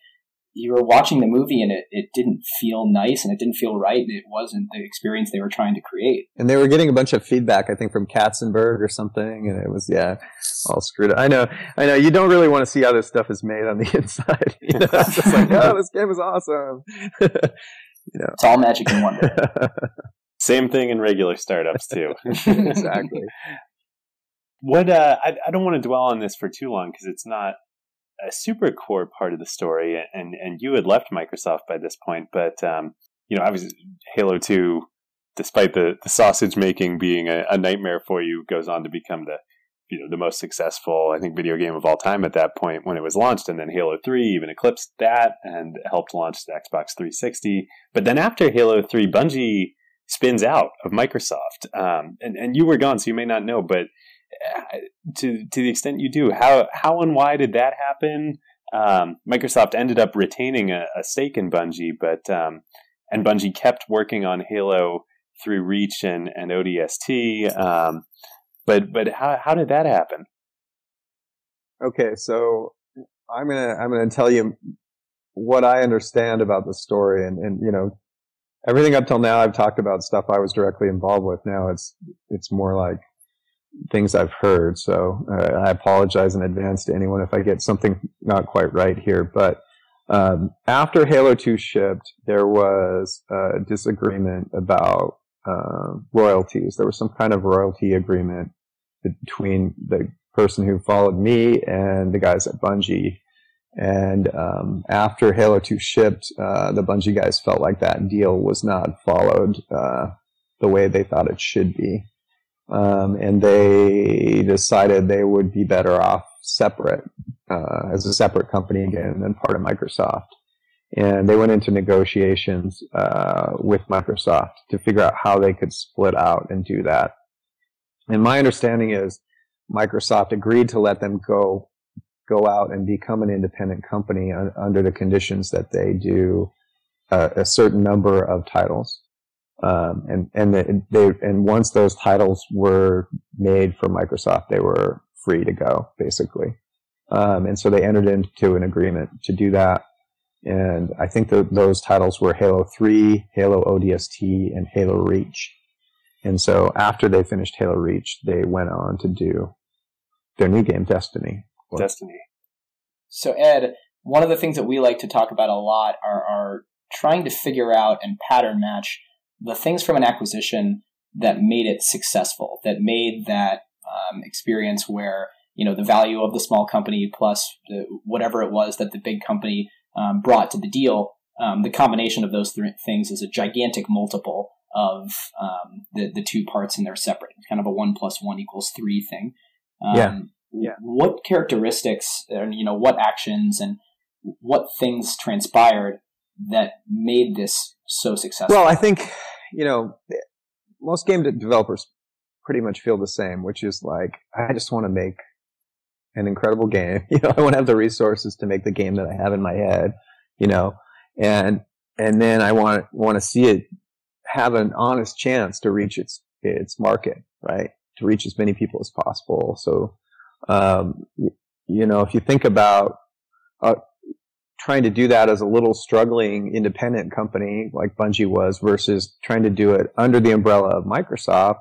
you were watching the movie and it, it didn't feel nice and it didn't feel right and it wasn't the experience they were trying to create. And they were getting a bunch of feedback, I think, from Katzenberg or something, and it was yeah, all screwed up. I know, I know. You don't really want to see how this stuff is made on the inside. You know, it's just like, oh, this game is awesome. It's all magic and wonder. Same thing in regular startups, too. exactly. What uh, I, I don't want to dwell on this for too long because it's not a super core part of the story, and and you had left Microsoft by this point, but um, you know, obviously Halo Two, despite the, the sausage making being a, a nightmare for you, goes on to become the you know the most successful I think video game of all time at that point when it was launched, and then Halo Three even eclipsed that and helped launch the Xbox 360. But then after Halo Three, Bungie spins out of Microsoft, um, and and you were gone, so you may not know, but to to the extent you do, how how and why did that happen? Um, Microsoft ended up retaining a, a stake in Bungie, but um, and Bungie kept working on Halo through Reach and, and ODST. Um, but but how how did that happen? Okay, so I'm gonna I'm gonna tell you what I understand about the story, and and you know everything up till now I've talked about stuff I was directly involved with. Now it's it's more like things I've heard. So uh, I apologize in advance to anyone if I get something not quite right here. But um, after Halo 2 shipped, there was a disagreement about uh, royalties. There was some kind of royalty agreement between the person who followed me and the guys at Bungie. And um, after Halo 2 shipped, uh, the Bungie guys felt like that deal was not followed uh, the way they thought it should be. Um, and they decided they would be better off separate, uh, as a separate company again than part of Microsoft and they went into negotiations uh, with Microsoft to figure out how they could split out and do that. And my understanding is Microsoft agreed to let them go go out and become an independent company un- under the conditions that they do uh, a certain number of titles. Um, and and the, they and once those titles were made for Microsoft, they were free to go basically. Um, and so they entered into an agreement to do that and I think that those titles were Halo 3, Halo ODST, and Halo Reach. And so after they finished Halo Reach, they went on to do their new game, Destiny. Destiny. So, Ed, one of the things that we like to talk about a lot are, are trying to figure out and pattern match the things from an acquisition that made it successful, that made that um, experience where you know the value of the small company plus the, whatever it was that the big company um, brought to the deal, um, the combination of those th- things is a gigantic multiple of um, the the two parts, and they're separate. It's kind of a one plus one equals three thing. Um, yeah. Yeah. What characteristics, and you know, what actions and what things transpired that made this so successful? Well, I think you know most game developers pretty much feel the same, which is like I just want to make an incredible game. You know, I want to have the resources to make the game that I have in my head, you know, and, and then I want, want to see it have an honest chance to reach its, its market, right? To reach as many people as possible. So, um, you know, if you think about, uh, trying to do that as a little struggling independent company like Bungie was versus trying to do it under the umbrella of Microsoft,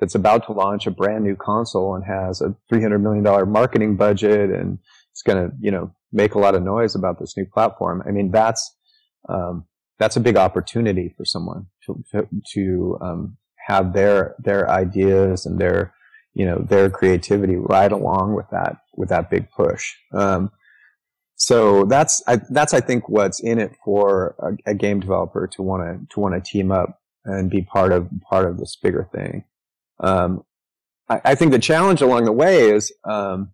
that's about to launch a brand new console and has a $300 million marketing budget and it's going to, you know, make a lot of noise about this new platform. I mean, that's, um, that's a big opportunity for someone to, to, to um, have their, their ideas and their, you know, their creativity right along with that, with that big push. Um, so that's, I, that's, I think what's in it for a, a game developer to want to, to want to team up and be part of, part of this bigger thing. Um, I, I, think the challenge along the way is, um,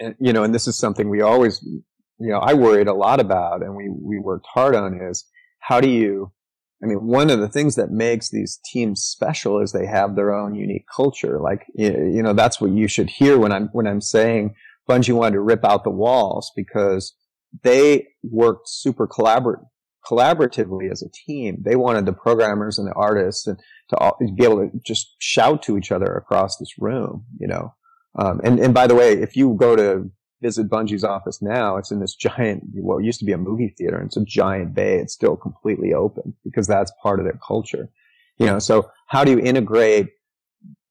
and, you know, and this is something we always, you know, I worried a lot about and we, we worked hard on is how do you, I mean, one of the things that makes these teams special is they have their own unique culture. Like, you know, that's what you should hear when I'm, when I'm saying Bungie wanted to rip out the walls because they worked super collaborative, collaboratively as a team. They wanted the programmers and the artists and to all, be able to just shout to each other across this room, you know. Um, and, and by the way, if you go to visit Bungie's office now, it's in this giant, what used to be a movie theater. And it's a giant bay. It's still completely open because that's part of their culture. You know, so how do you integrate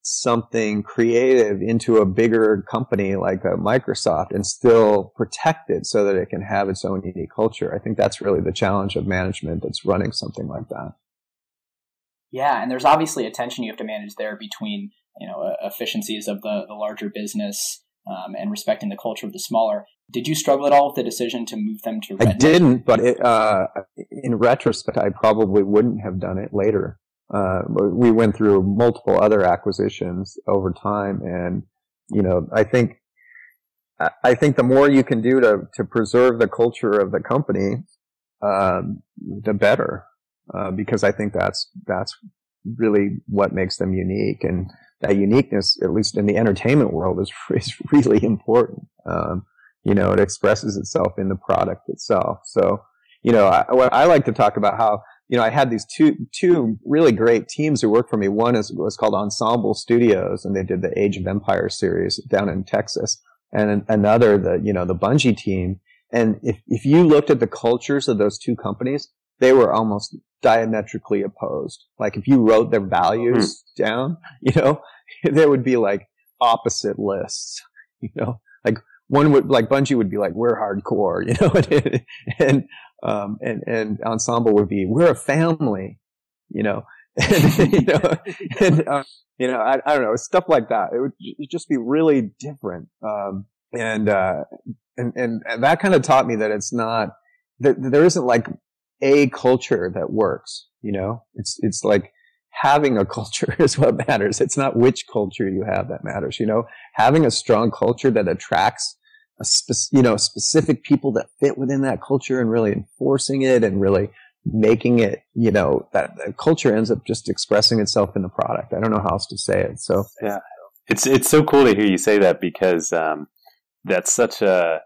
something creative into a bigger company like a Microsoft and still protect it so that it can have its own unique culture? I think that's really the challenge of management that's running something like that. Yeah, and there's obviously a tension you have to manage there between you know efficiencies of the the larger business um, and respecting the culture of the smaller. Did you struggle at all with the decision to move them to? I didn't, but it, uh, in retrospect, I probably wouldn't have done it later. Uh, we went through multiple other acquisitions over time, and you know, I think, I think the more you can do to, to preserve the culture of the company, um, the better, uh, because I think that's, that's really what makes them unique. And that uniqueness, at least in the entertainment world, is, is really important. Um, you know, it expresses itself in the product itself. So, you know, I, I like to talk about how, you know, I had these two, two really great teams who worked for me. One is, was called Ensemble Studios and they did the Age of Empires series down in Texas. And another, the, you know, the Bungie team. And if, if you looked at the cultures of those two companies, they were almost diametrically opposed. Like if you wrote their values hmm. down, you know, there would be like opposite lists, you know, like one would like Bungie would be like we're hardcore, you know, and and um, and, and ensemble would be we're a family, you know, and, you know, and uh, you know, I, I don't know stuff like that. It would just be really different, um, and uh, and and that kind of taught me that it's not that there isn't like a culture that works. You know, it's it's like having a culture is what matters. It's not which culture you have that matters. You know, having a strong culture that attracts spe- you know, specific people that fit within that culture and really enforcing it and really making it, you know, that, that culture ends up just expressing itself in the product. I don't know how else to say it. So yeah, it's it's so cool to hear you say that because um, that's such a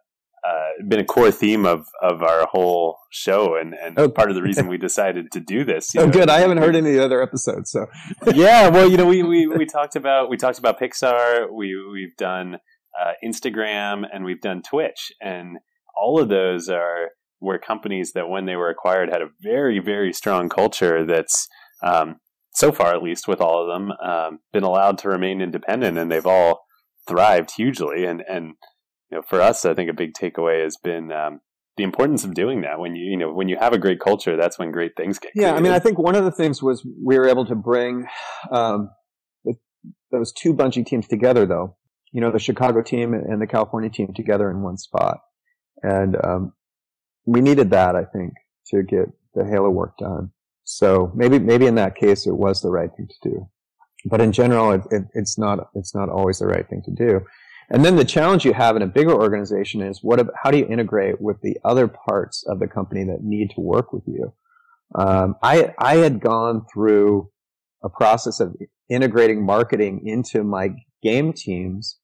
uh, been a core theme of of our whole show and and oh. part of the reason we decided to do this. oh, know, good. I haven't heard any other episodes, so yeah. Well, you know, we, we we talked about we talked about Pixar. We we've done uh, Instagram, and we've done Twitch, and all of those are were companies that when they were acquired had a very very strong culture that's um, so far at least with all of them um, been allowed to remain independent, and they've all thrived hugely. And and you know for us, I think a big takeaway has been um, the importance of doing that when you you know when you have a great culture that's when great things get yeah created. i mean i think one of the things was we were able to bring um, those two Bungie teams together though you know, the Chicago team and the California team together in one spot. And, um, we needed that, I think, to get the Halo work done. So maybe, maybe in that case, it was the right thing to do. But in general, it, it, it's not, it's not always the right thing to do. And then the challenge you have in a bigger organization is what, how do you integrate with the other parts of the company that need to work with you? Um, I, I had gone through a process of integrating marketing into my game teams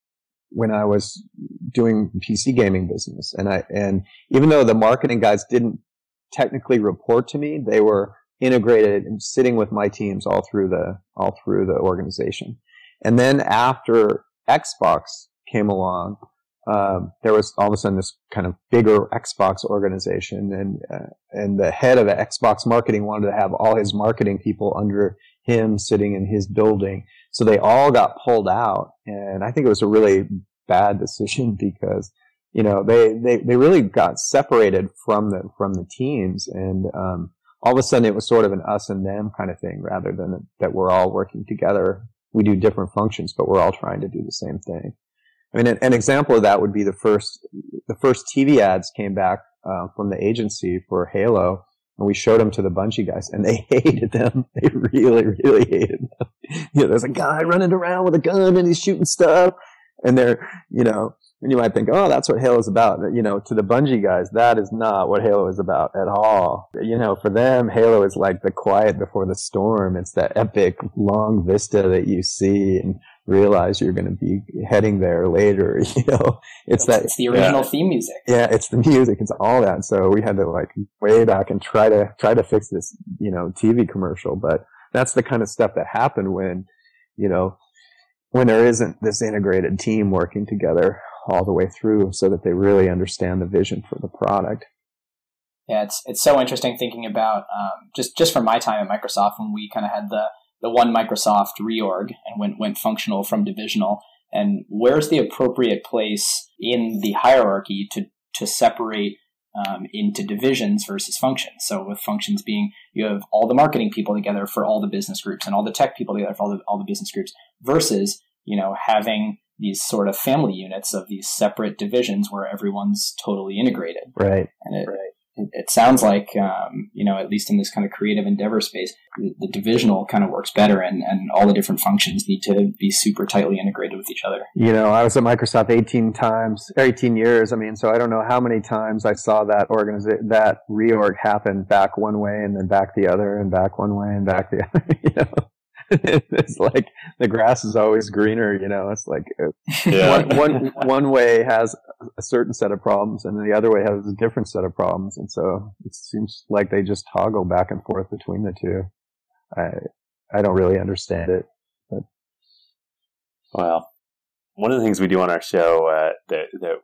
when I was doing PC gaming business. And I, and even though the marketing guys didn't technically report to me, they were integrated and sitting with my teams all through the, all through the organization. And then after Xbox came along, um, there was all of a sudden this kind of bigger Xbox organization, and uh, and the head of Xbox marketing wanted to have all his marketing people under him sitting in his building. So they all got pulled out. And I think it was a really bad decision because, you know, they, they, they really got separated from the, from the teams. And, um, all of a sudden it was sort of an us and them kind of thing rather than that we're all working together. We do different functions, but we're all trying to do the same thing. I mean, an, example of that would be the first, the first TV ads came back, uh, from the agency for Halo and we showed them to the Bungie guys, and they hated them. They really, really hated them. You know, there's a guy running around with a gun and he's shooting stuff, and they're, you know, and you might think, oh, that's what Halo is about. You know, to the Bungie guys, that is not what Halo is about at all. You know, for them, Halo is like the quiet before the storm. It's that epic long vista that you see and realize you're going to be heading there later. You know, it's, that it's the original yeah, theme music. Yeah, it's the music. It's all that. So we had to like way back and try to try to fix this, you know, TV commercial. But that's the kind of stuff that happened when, you know, when there isn't this integrated team working together all the way through so that they really understand the vision for the product. Yeah, it's it's so interesting thinking about um, just just from my time at Microsoft when we kind of had the the one Microsoft reorg and went went functional from divisional. And where's the appropriate place in the hierarchy to to separate um, into divisions versus functions. So with functions being you have all the marketing people together for all the business groups and all the tech people together for all the, all the business groups versus you know having these sort of family units of these separate divisions where everyone's totally integrated. Right. And it, right. It, sounds like um, you know at least in this kind of creative endeavor space the, the, divisional kind of works better and, and all the different functions need to be super tightly integrated with each other. You know i was at microsoft 18 times 18 years i mean so i don't know how many times i saw that organization that reorg happen back one way and then back the other and back one way and back the other you know it's like the grass is always greener, you know. It's like uh, yeah. one, one, one way has a certain set of problems, and the other way has a different set of problems, and so it seems like they just toggle back and forth between the two. I I don't really understand it, but well, one of the things we do on our show uh, that that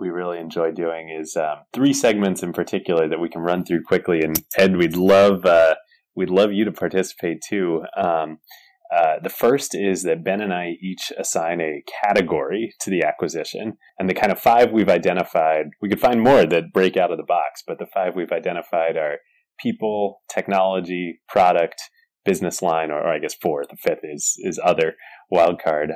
we really enjoy doing is um, three segments in particular that we can run through quickly. And Ed, we'd love uh, we'd love you to participate too. Um, uh, the first is that Ben and I each assign a category to the acquisition. And the kind of five we've identified, we could find more that break out of the box, but the five we've identified are people, technology, product, business line, or, or I guess four. The fifth is, is other wild card.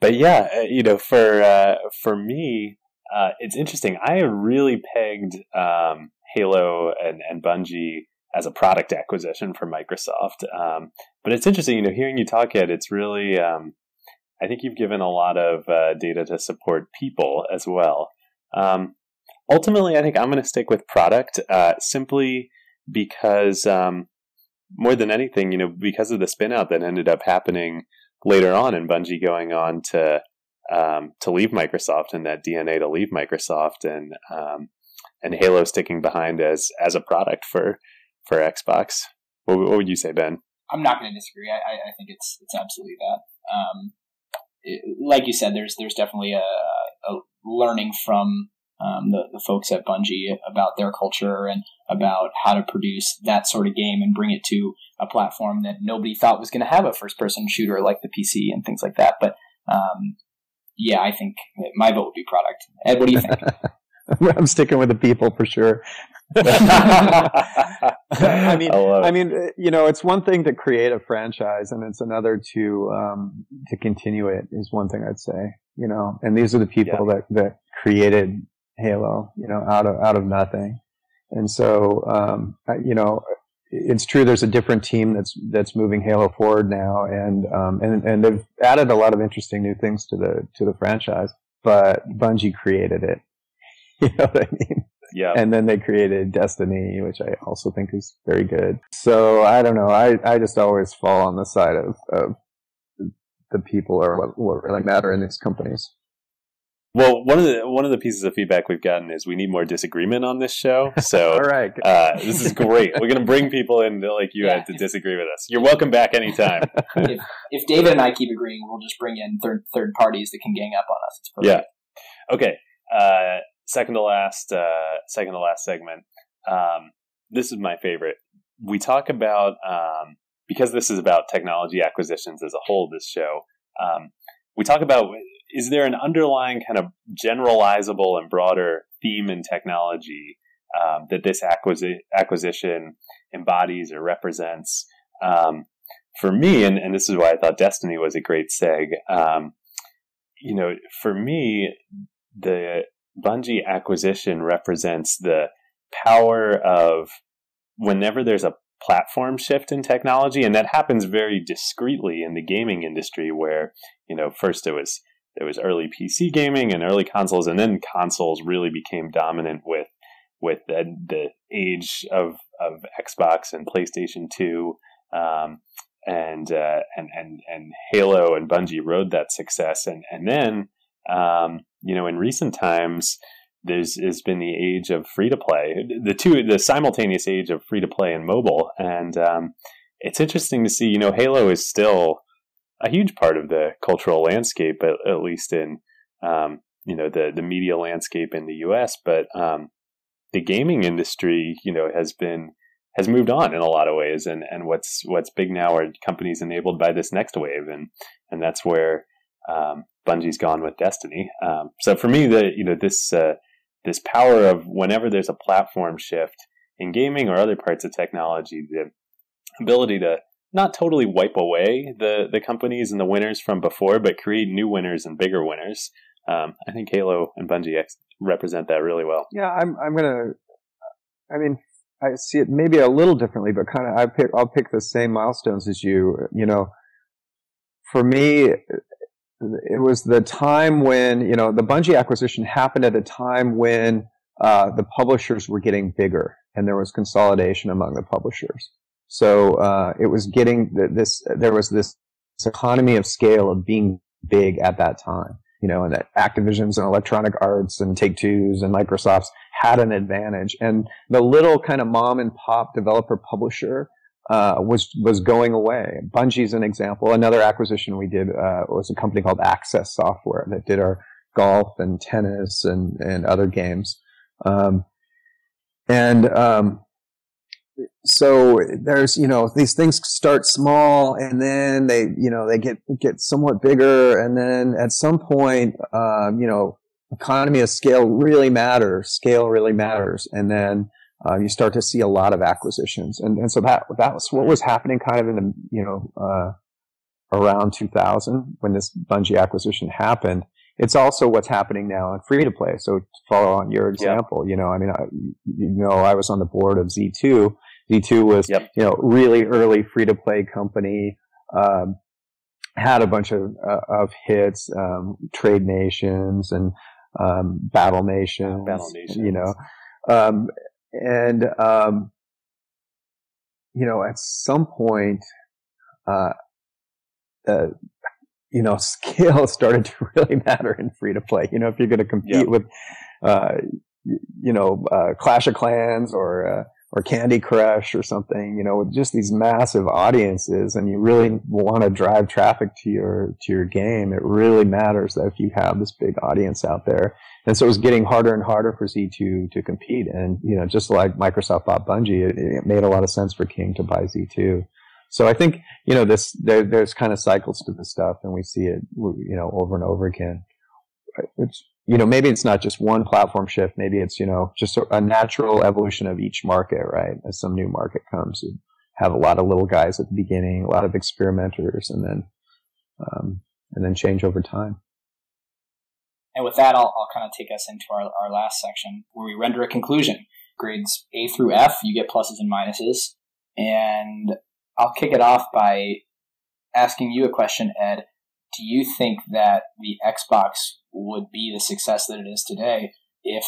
But yeah, uh, you know, for, uh, for me, uh, it's interesting. I really pegged um, Halo and, and Bungie as a product acquisition for Microsoft. Um, but it's interesting, you know, hearing you talk, Ed, it's really, um, I think you've given a lot of uh, data to support people as well. Um, ultimately, I think I'm going to stick with product uh, simply because um, more than anything, you know, because of the spinout that ended up happening later on and Bungie going on to um, to leave Microsoft and that DNA to leave Microsoft and um, and Halo sticking behind as as a product for for Xbox. What, what would you say, Ben? I'm not going to disagree. I, I, think it's it's absolutely that. Um, it, like you said, there's there's definitely a, a learning from um, the, the folks at Bungie about their culture and about how to produce that sort of game and bring it to a platform that nobody thought was going to have a first person shooter like the PC and things like that. But um, yeah, I think my vote would be product. Ed, what do you think? I'm sticking with the people for sure. I mean, I, I, mean, you know, it's one thing to create a franchise, and it's another to um, to continue it. Is one thing I'd say. You know, and these are the people yeah. that that created Halo. You know, out of out of nothing, and so um, you know, it's true. There's a different team that's that's moving Halo forward now, and um, and and they've added a lot of interesting new things to the to the franchise. But Bungie created it. You know what I mean? Yeah. And then they created Destiny, which I also think is very good. So I don't know. I, I just always fall on the side of, of the people or what, what really matter in these companies. Well, one of the one of the pieces of feedback we've gotten is we need more disagreement on this show. So, all right, uh, this is great. We're going to bring people in like you yeah. to disagree with us. You're welcome back anytime. if, if David and I keep agreeing, we'll just bring in third third parties that can gang up on us. Yeah. Okay. Uh, second to last, uh, second to last segment. Um, this is my favorite. We talk about um, because this is about technology acquisitions as a whole. This show, um, we talk about is there an underlying kind of generalizable and broader theme in technology um, that this acquisi- acquisition embodies or represents? Um, for me, and, and this is why I thought Destiny was a great seg. Um, you know, for me, the Bungie acquisition represents the power of whenever there's a platform shift in technology, and that happens very discreetly in the gaming industry, where you know first it was there was early PC gaming and early consoles, and then consoles really became dominant with with the, the age of of Xbox and PlayStation Two. Um, and uh, and and and Halo and Bungie rode that success, and and then um, you know, in recent times, there's has been the age of free to play, the two, the simultaneous age of free to play and mobile, and um, it's interesting to see. You know, Halo is still a huge part of the cultural landscape, at, at least in um, you know the the media landscape in the U.S. But um, the gaming industry, you know, has been has moved on in a lot of ways, and and what's what's big now are companies enabled by this next wave, and and that's where um, Bungie's gone with Destiny. Um, so for me, the you know this uh, this power of whenever there's a platform shift in gaming or other parts of technology, the ability to not totally wipe away the the companies and the winners from before, but create new winners and bigger winners. Um, I think Halo and Bungie represent that really well. Yeah, I'm I'm gonna I mean, I see it maybe a little differently, but kind of I pick I'll pick the same milestones as you. You know, for me, it was the time when you know the Bungie acquisition happened at a time when uh, the publishers were getting bigger and there was consolidation among the publishers. So uh, it was getting this. There was this, this economy of scale of being big at that time. You know, and that Activisions and Electronic Arts and Take Two's and Microsoft's had an advantage, and the little kind of mom and pop developer publisher uh, was was going away. Bungie's an example. Another acquisition we did uh, was a company called Access Software that did our golf and tennis and and other games. Um, and um, so there's you know these things start small and then they you know they get get somewhat bigger and then at some point um, you know economy of scale really matters. Scale really matters, and then uh, you start to see a lot of acquisitions. And, and so that, that was what was happening kind of in the, you know, uh, around 2000 when this Bungie acquisition happened. It's also what's happening now in free to play. So to follow on your example, yeah. you know, I mean, I, you know, I was on the board of Z2. Z2 was, yep. you know, really early free to play company. Um, had a bunch of, uh, of hits, um, Trade Nations and, um, Battle Nations, Battle Nations. you know, um, and um, you know, at some point, uh, uh, you know, scale started to really matter in free to play. You know, if you're going to compete yep. with, uh, you know, uh, Clash of Clans or uh, or Candy Crush or something, you know, with just these massive audiences, and you really want to drive traffic to your to your game, it really matters that if you have this big audience out there. And so it was getting harder and harder for Z2 to compete. And, you know, just like Microsoft bought Bungie, it, it made a lot of sense for King to buy Z2. So I think, you know, this, there, there's kind of cycles to this stuff and we see it, you know, over and over again. It's, you know, maybe it's not just one platform shift. Maybe it's, you know, just a, a natural evolution of each market, right? As some new market comes, you have a lot of little guys at the beginning, a lot of experimenters, and then, um, and then change over time. And with that, I'll, I'll kind of take us into our, our last section where we render a conclusion. Grades A through F, you get pluses and minuses. And I'll kick it off by asking you a question, Ed. Do you think that the Xbox would be the success that it is today if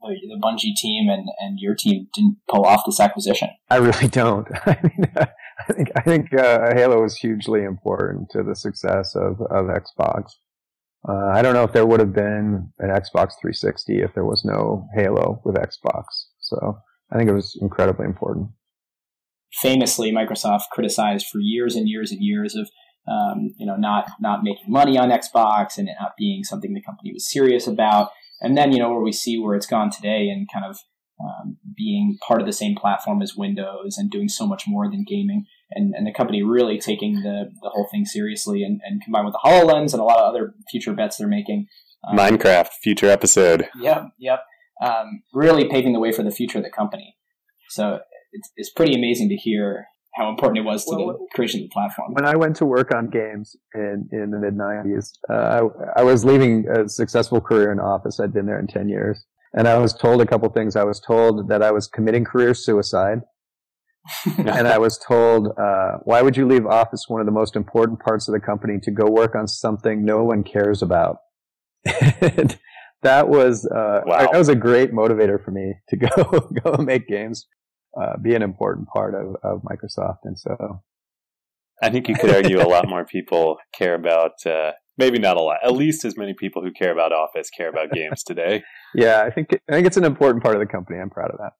the, the Bungie team and, and your team didn't pull off this acquisition? I really don't. I mean, I think I think uh, Halo is hugely important to the success of, of Xbox. Uh, I don't know if there would have been an Xbox 360 if there was no Halo with Xbox. So I think it was incredibly important. Famously, Microsoft criticized for years and years and years of um, you know not not making money on Xbox and it not being something the company was serious about. And then you know where we see where it's gone today and kind of um, being part of the same platform as Windows and doing so much more than gaming and, and the company really taking the, the whole thing seriously and, and combined with the HoloLens and a lot of other future bets they're making. Um, Minecraft, future episode. Yep, yep. Um, really paving the way for the future of the company. So it's, it's pretty amazing to hear how important it was to well, the creation of the platform. When I went to work on games in, in the mid 90s, uh, I, I was leaving a successful career in office. I'd been there in 10 years. And I was told a couple things. I was told that I was committing career suicide and I was told, uh, why would you leave office, one of the most important parts of the company, to go work on something no one cares about? and that was, uh, wow. that was a great motivator for me to go, go make games, uh, be an important part of, of Microsoft. And so. I think you could argue a lot more people care about, uh, maybe not a lot, at least as many people who care about Office care about games today. yeah, I think, I think it's an important part of the company. I'm proud of that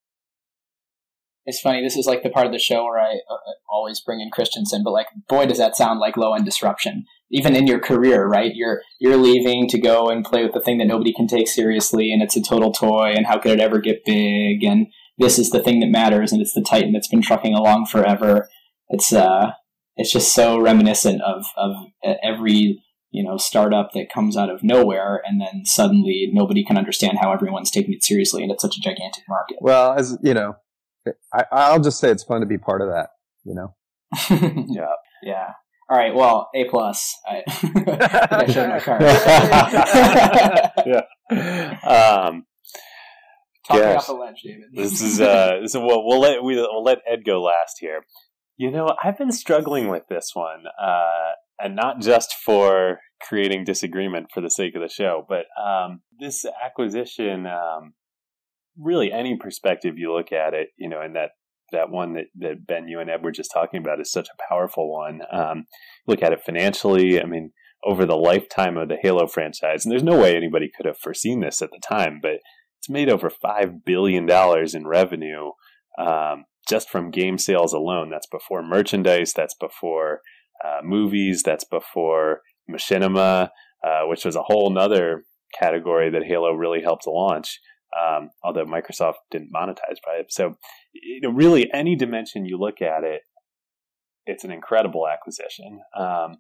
it's funny. This is like the part of the show where I uh, always bring in Christensen, but like, boy, does that sound like low end disruption. Even in your career, right? You're you're leaving to go and play with the thing that nobody can take seriously, and it's a total toy. And how could it ever get big? And this is the thing that matters, and it's the Titan that's been trucking along forever. It's uh, it's just so reminiscent of of every you know startup that comes out of nowhere, and then suddenly nobody can understand how everyone's taking it seriously, and it's such a gigantic market. Well, as you know, I, will just say it's fun to be part of that. You know. yeah. Yeah. All right. Well, A plus. I, I showed my card. yeah. Um, Talk me off the ledge, David. This is uh, this is, well, we'll let we, we'll let Ed go last here. You know, I've been struggling with this one, uh, and not just for creating disagreement for the sake of the show, but um, this acquisition. Um, really, any perspective you look at it, you know, and that that one that, that Ben, you and Ed were just talking about is such a powerful one. Um, look at it financially. I mean, over the lifetime of the Halo franchise, and there's no way anybody could have foreseen this at the time, but it's made over five billion dollars in revenue um, just from game sales alone. That's before merchandise. That's before uh, movies. That's before machinima, uh, which was a whole nother category that Halo really helped launch. Um, although Microsoft didn't monetize by it, so you know, really any dimension you look at it, it's an incredible acquisition. Um,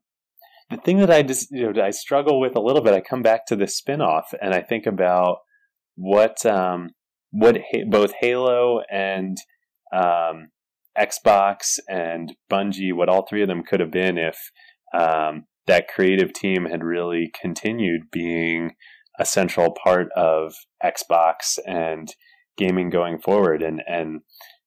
the thing that I just you know I struggle with a little bit, I come back to the spinoff and I think about what um, what ha- both Halo and um, Xbox and Bungie, what all three of them could have been if um, that creative team had really continued being a central part of Xbox and gaming going forward. And and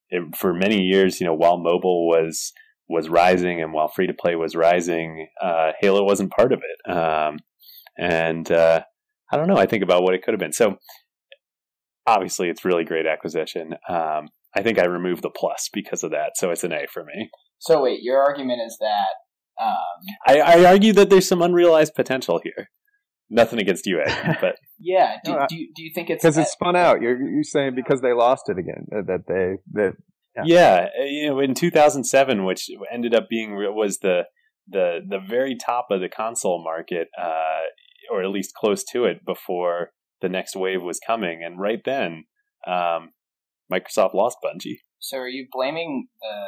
it, for many years, you know, while mobile was was rising and while free to play was rising, uh, Halo wasn't part of it. Um, and uh, I don't know. I think about what it could have been. So obviously, it's really great acquisition. Um, I think I removed the plus because of that, so it's an A for me. So wait, your argument is that um, I, I argue that there's some unrealized potential here. Nothing against you, Ed, but yeah. Do, No, do, you- do you think it's because it spun out. You're you're saying because they lost it again uh, that they that Yeah. yeah, uh, you know, in 2007, which ended up being was the the the very top of the console market, uh, or at least close to it, before the next wave was coming, and right then, um, Microsoft lost Bungie. So are you blaming the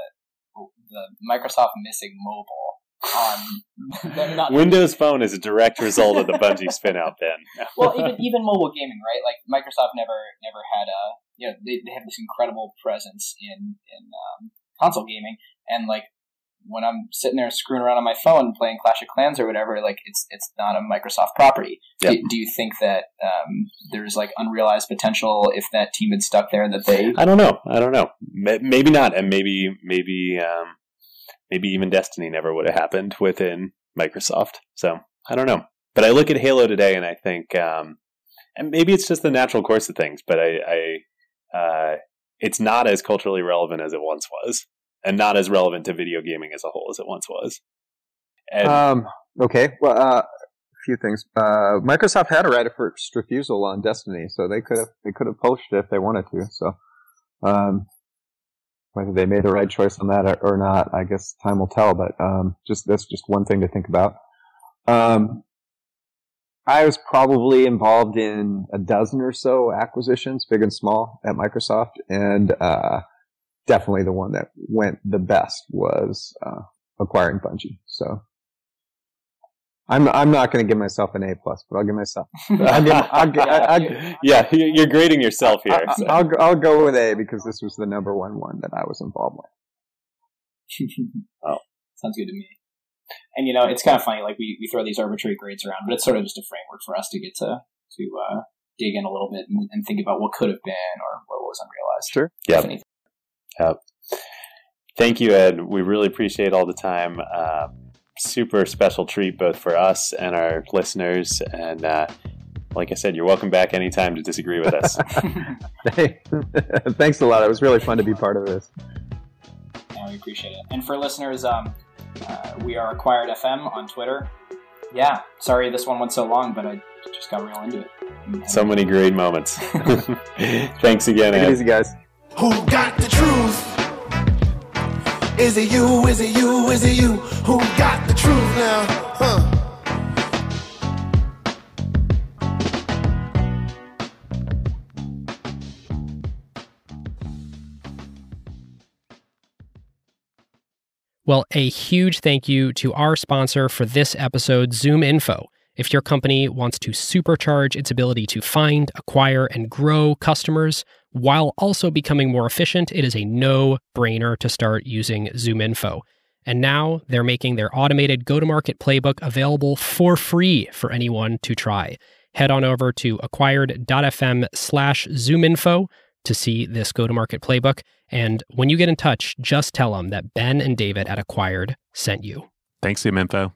the Microsoft missing mobile on them not? Windows Phone is a direct result of the Bungie spinout. Then, well, even even mobile gaming, right? Like Microsoft never never had a you know they, they have this incredible presence in in um, console gaming, and like when I'm sitting there screwing around on my phone playing Clash of Clans or whatever, like it's it's not a Microsoft property. Yep. Do, do you think that um, there's like unrealized potential if that team had stuck there that they I don't know. I don't know. Maybe not, and maybe maybe um, maybe even Destiny never would have happened within Microsoft. So I don't know. But I look at Halo today, and I think, um, and maybe it's just the natural course of things. But I, I uh, it's not as culturally relevant as it once was, and not as relevant to video gaming as a whole as it once was. And Um, okay. Well, uh, a few things. Uh, Microsoft had a right of first refusal on Destiny, so they could have they could have poached it if they wanted to. So, um, whether they made the right choice on that or, or not, I guess time will tell. But um, just that's just one thing to think about. Um, I was probably involved in a dozen or so acquisitions, big and small, at Microsoft, and uh, definitely the one that went the best was uh, acquiring Bungie. So I'm I'm not going to give myself an A plus, but I'll give myself I'll give, I'll, gi- I- I- yeah, you- you're grading yourself here. I- so. I'll go- I'll go with A because this was the number one one that I was involved with. oh, sounds good to me. And you know, it's kind of funny. Like we, we throw these arbitrary grades around, but it's sort of just a framework for us to get to to uh, dig in a little bit and, and think about what could have been or what was unrealized. Sure. Yep. If. Yep. Thank you, Ed. We really appreciate all the time. Uh, super special treat both for us and our listeners. And uh, like I said, you're welcome back anytime to disagree with us. Hey, Thanks a lot. It was really fun to be part of this. Yeah, we appreciate it. And for listeners, um, uh, we are Acquired FM on Twitter. Yeah, sorry this one went so long, but I just got real into it. So many great moments. Thanks again, Take it Ed. easy, guys. Who got the truth? Is it you? Is it you? Is it you? Who got the truth now? Huh? Well, a huge thank you to our sponsor for this episode, ZoomInfo. If your company wants to supercharge its ability to find, acquire, and grow customers while also becoming more efficient, it is a no brainer to start using ZoomInfo. And now they're making their automated go to market playbook available for free for anyone to try. head on over to acquired.fm slash zoominfo to see this go to market playbook. And when you get in touch, just tell them that Ben and David at Acquired sent you. Thanks, ZoomInfo.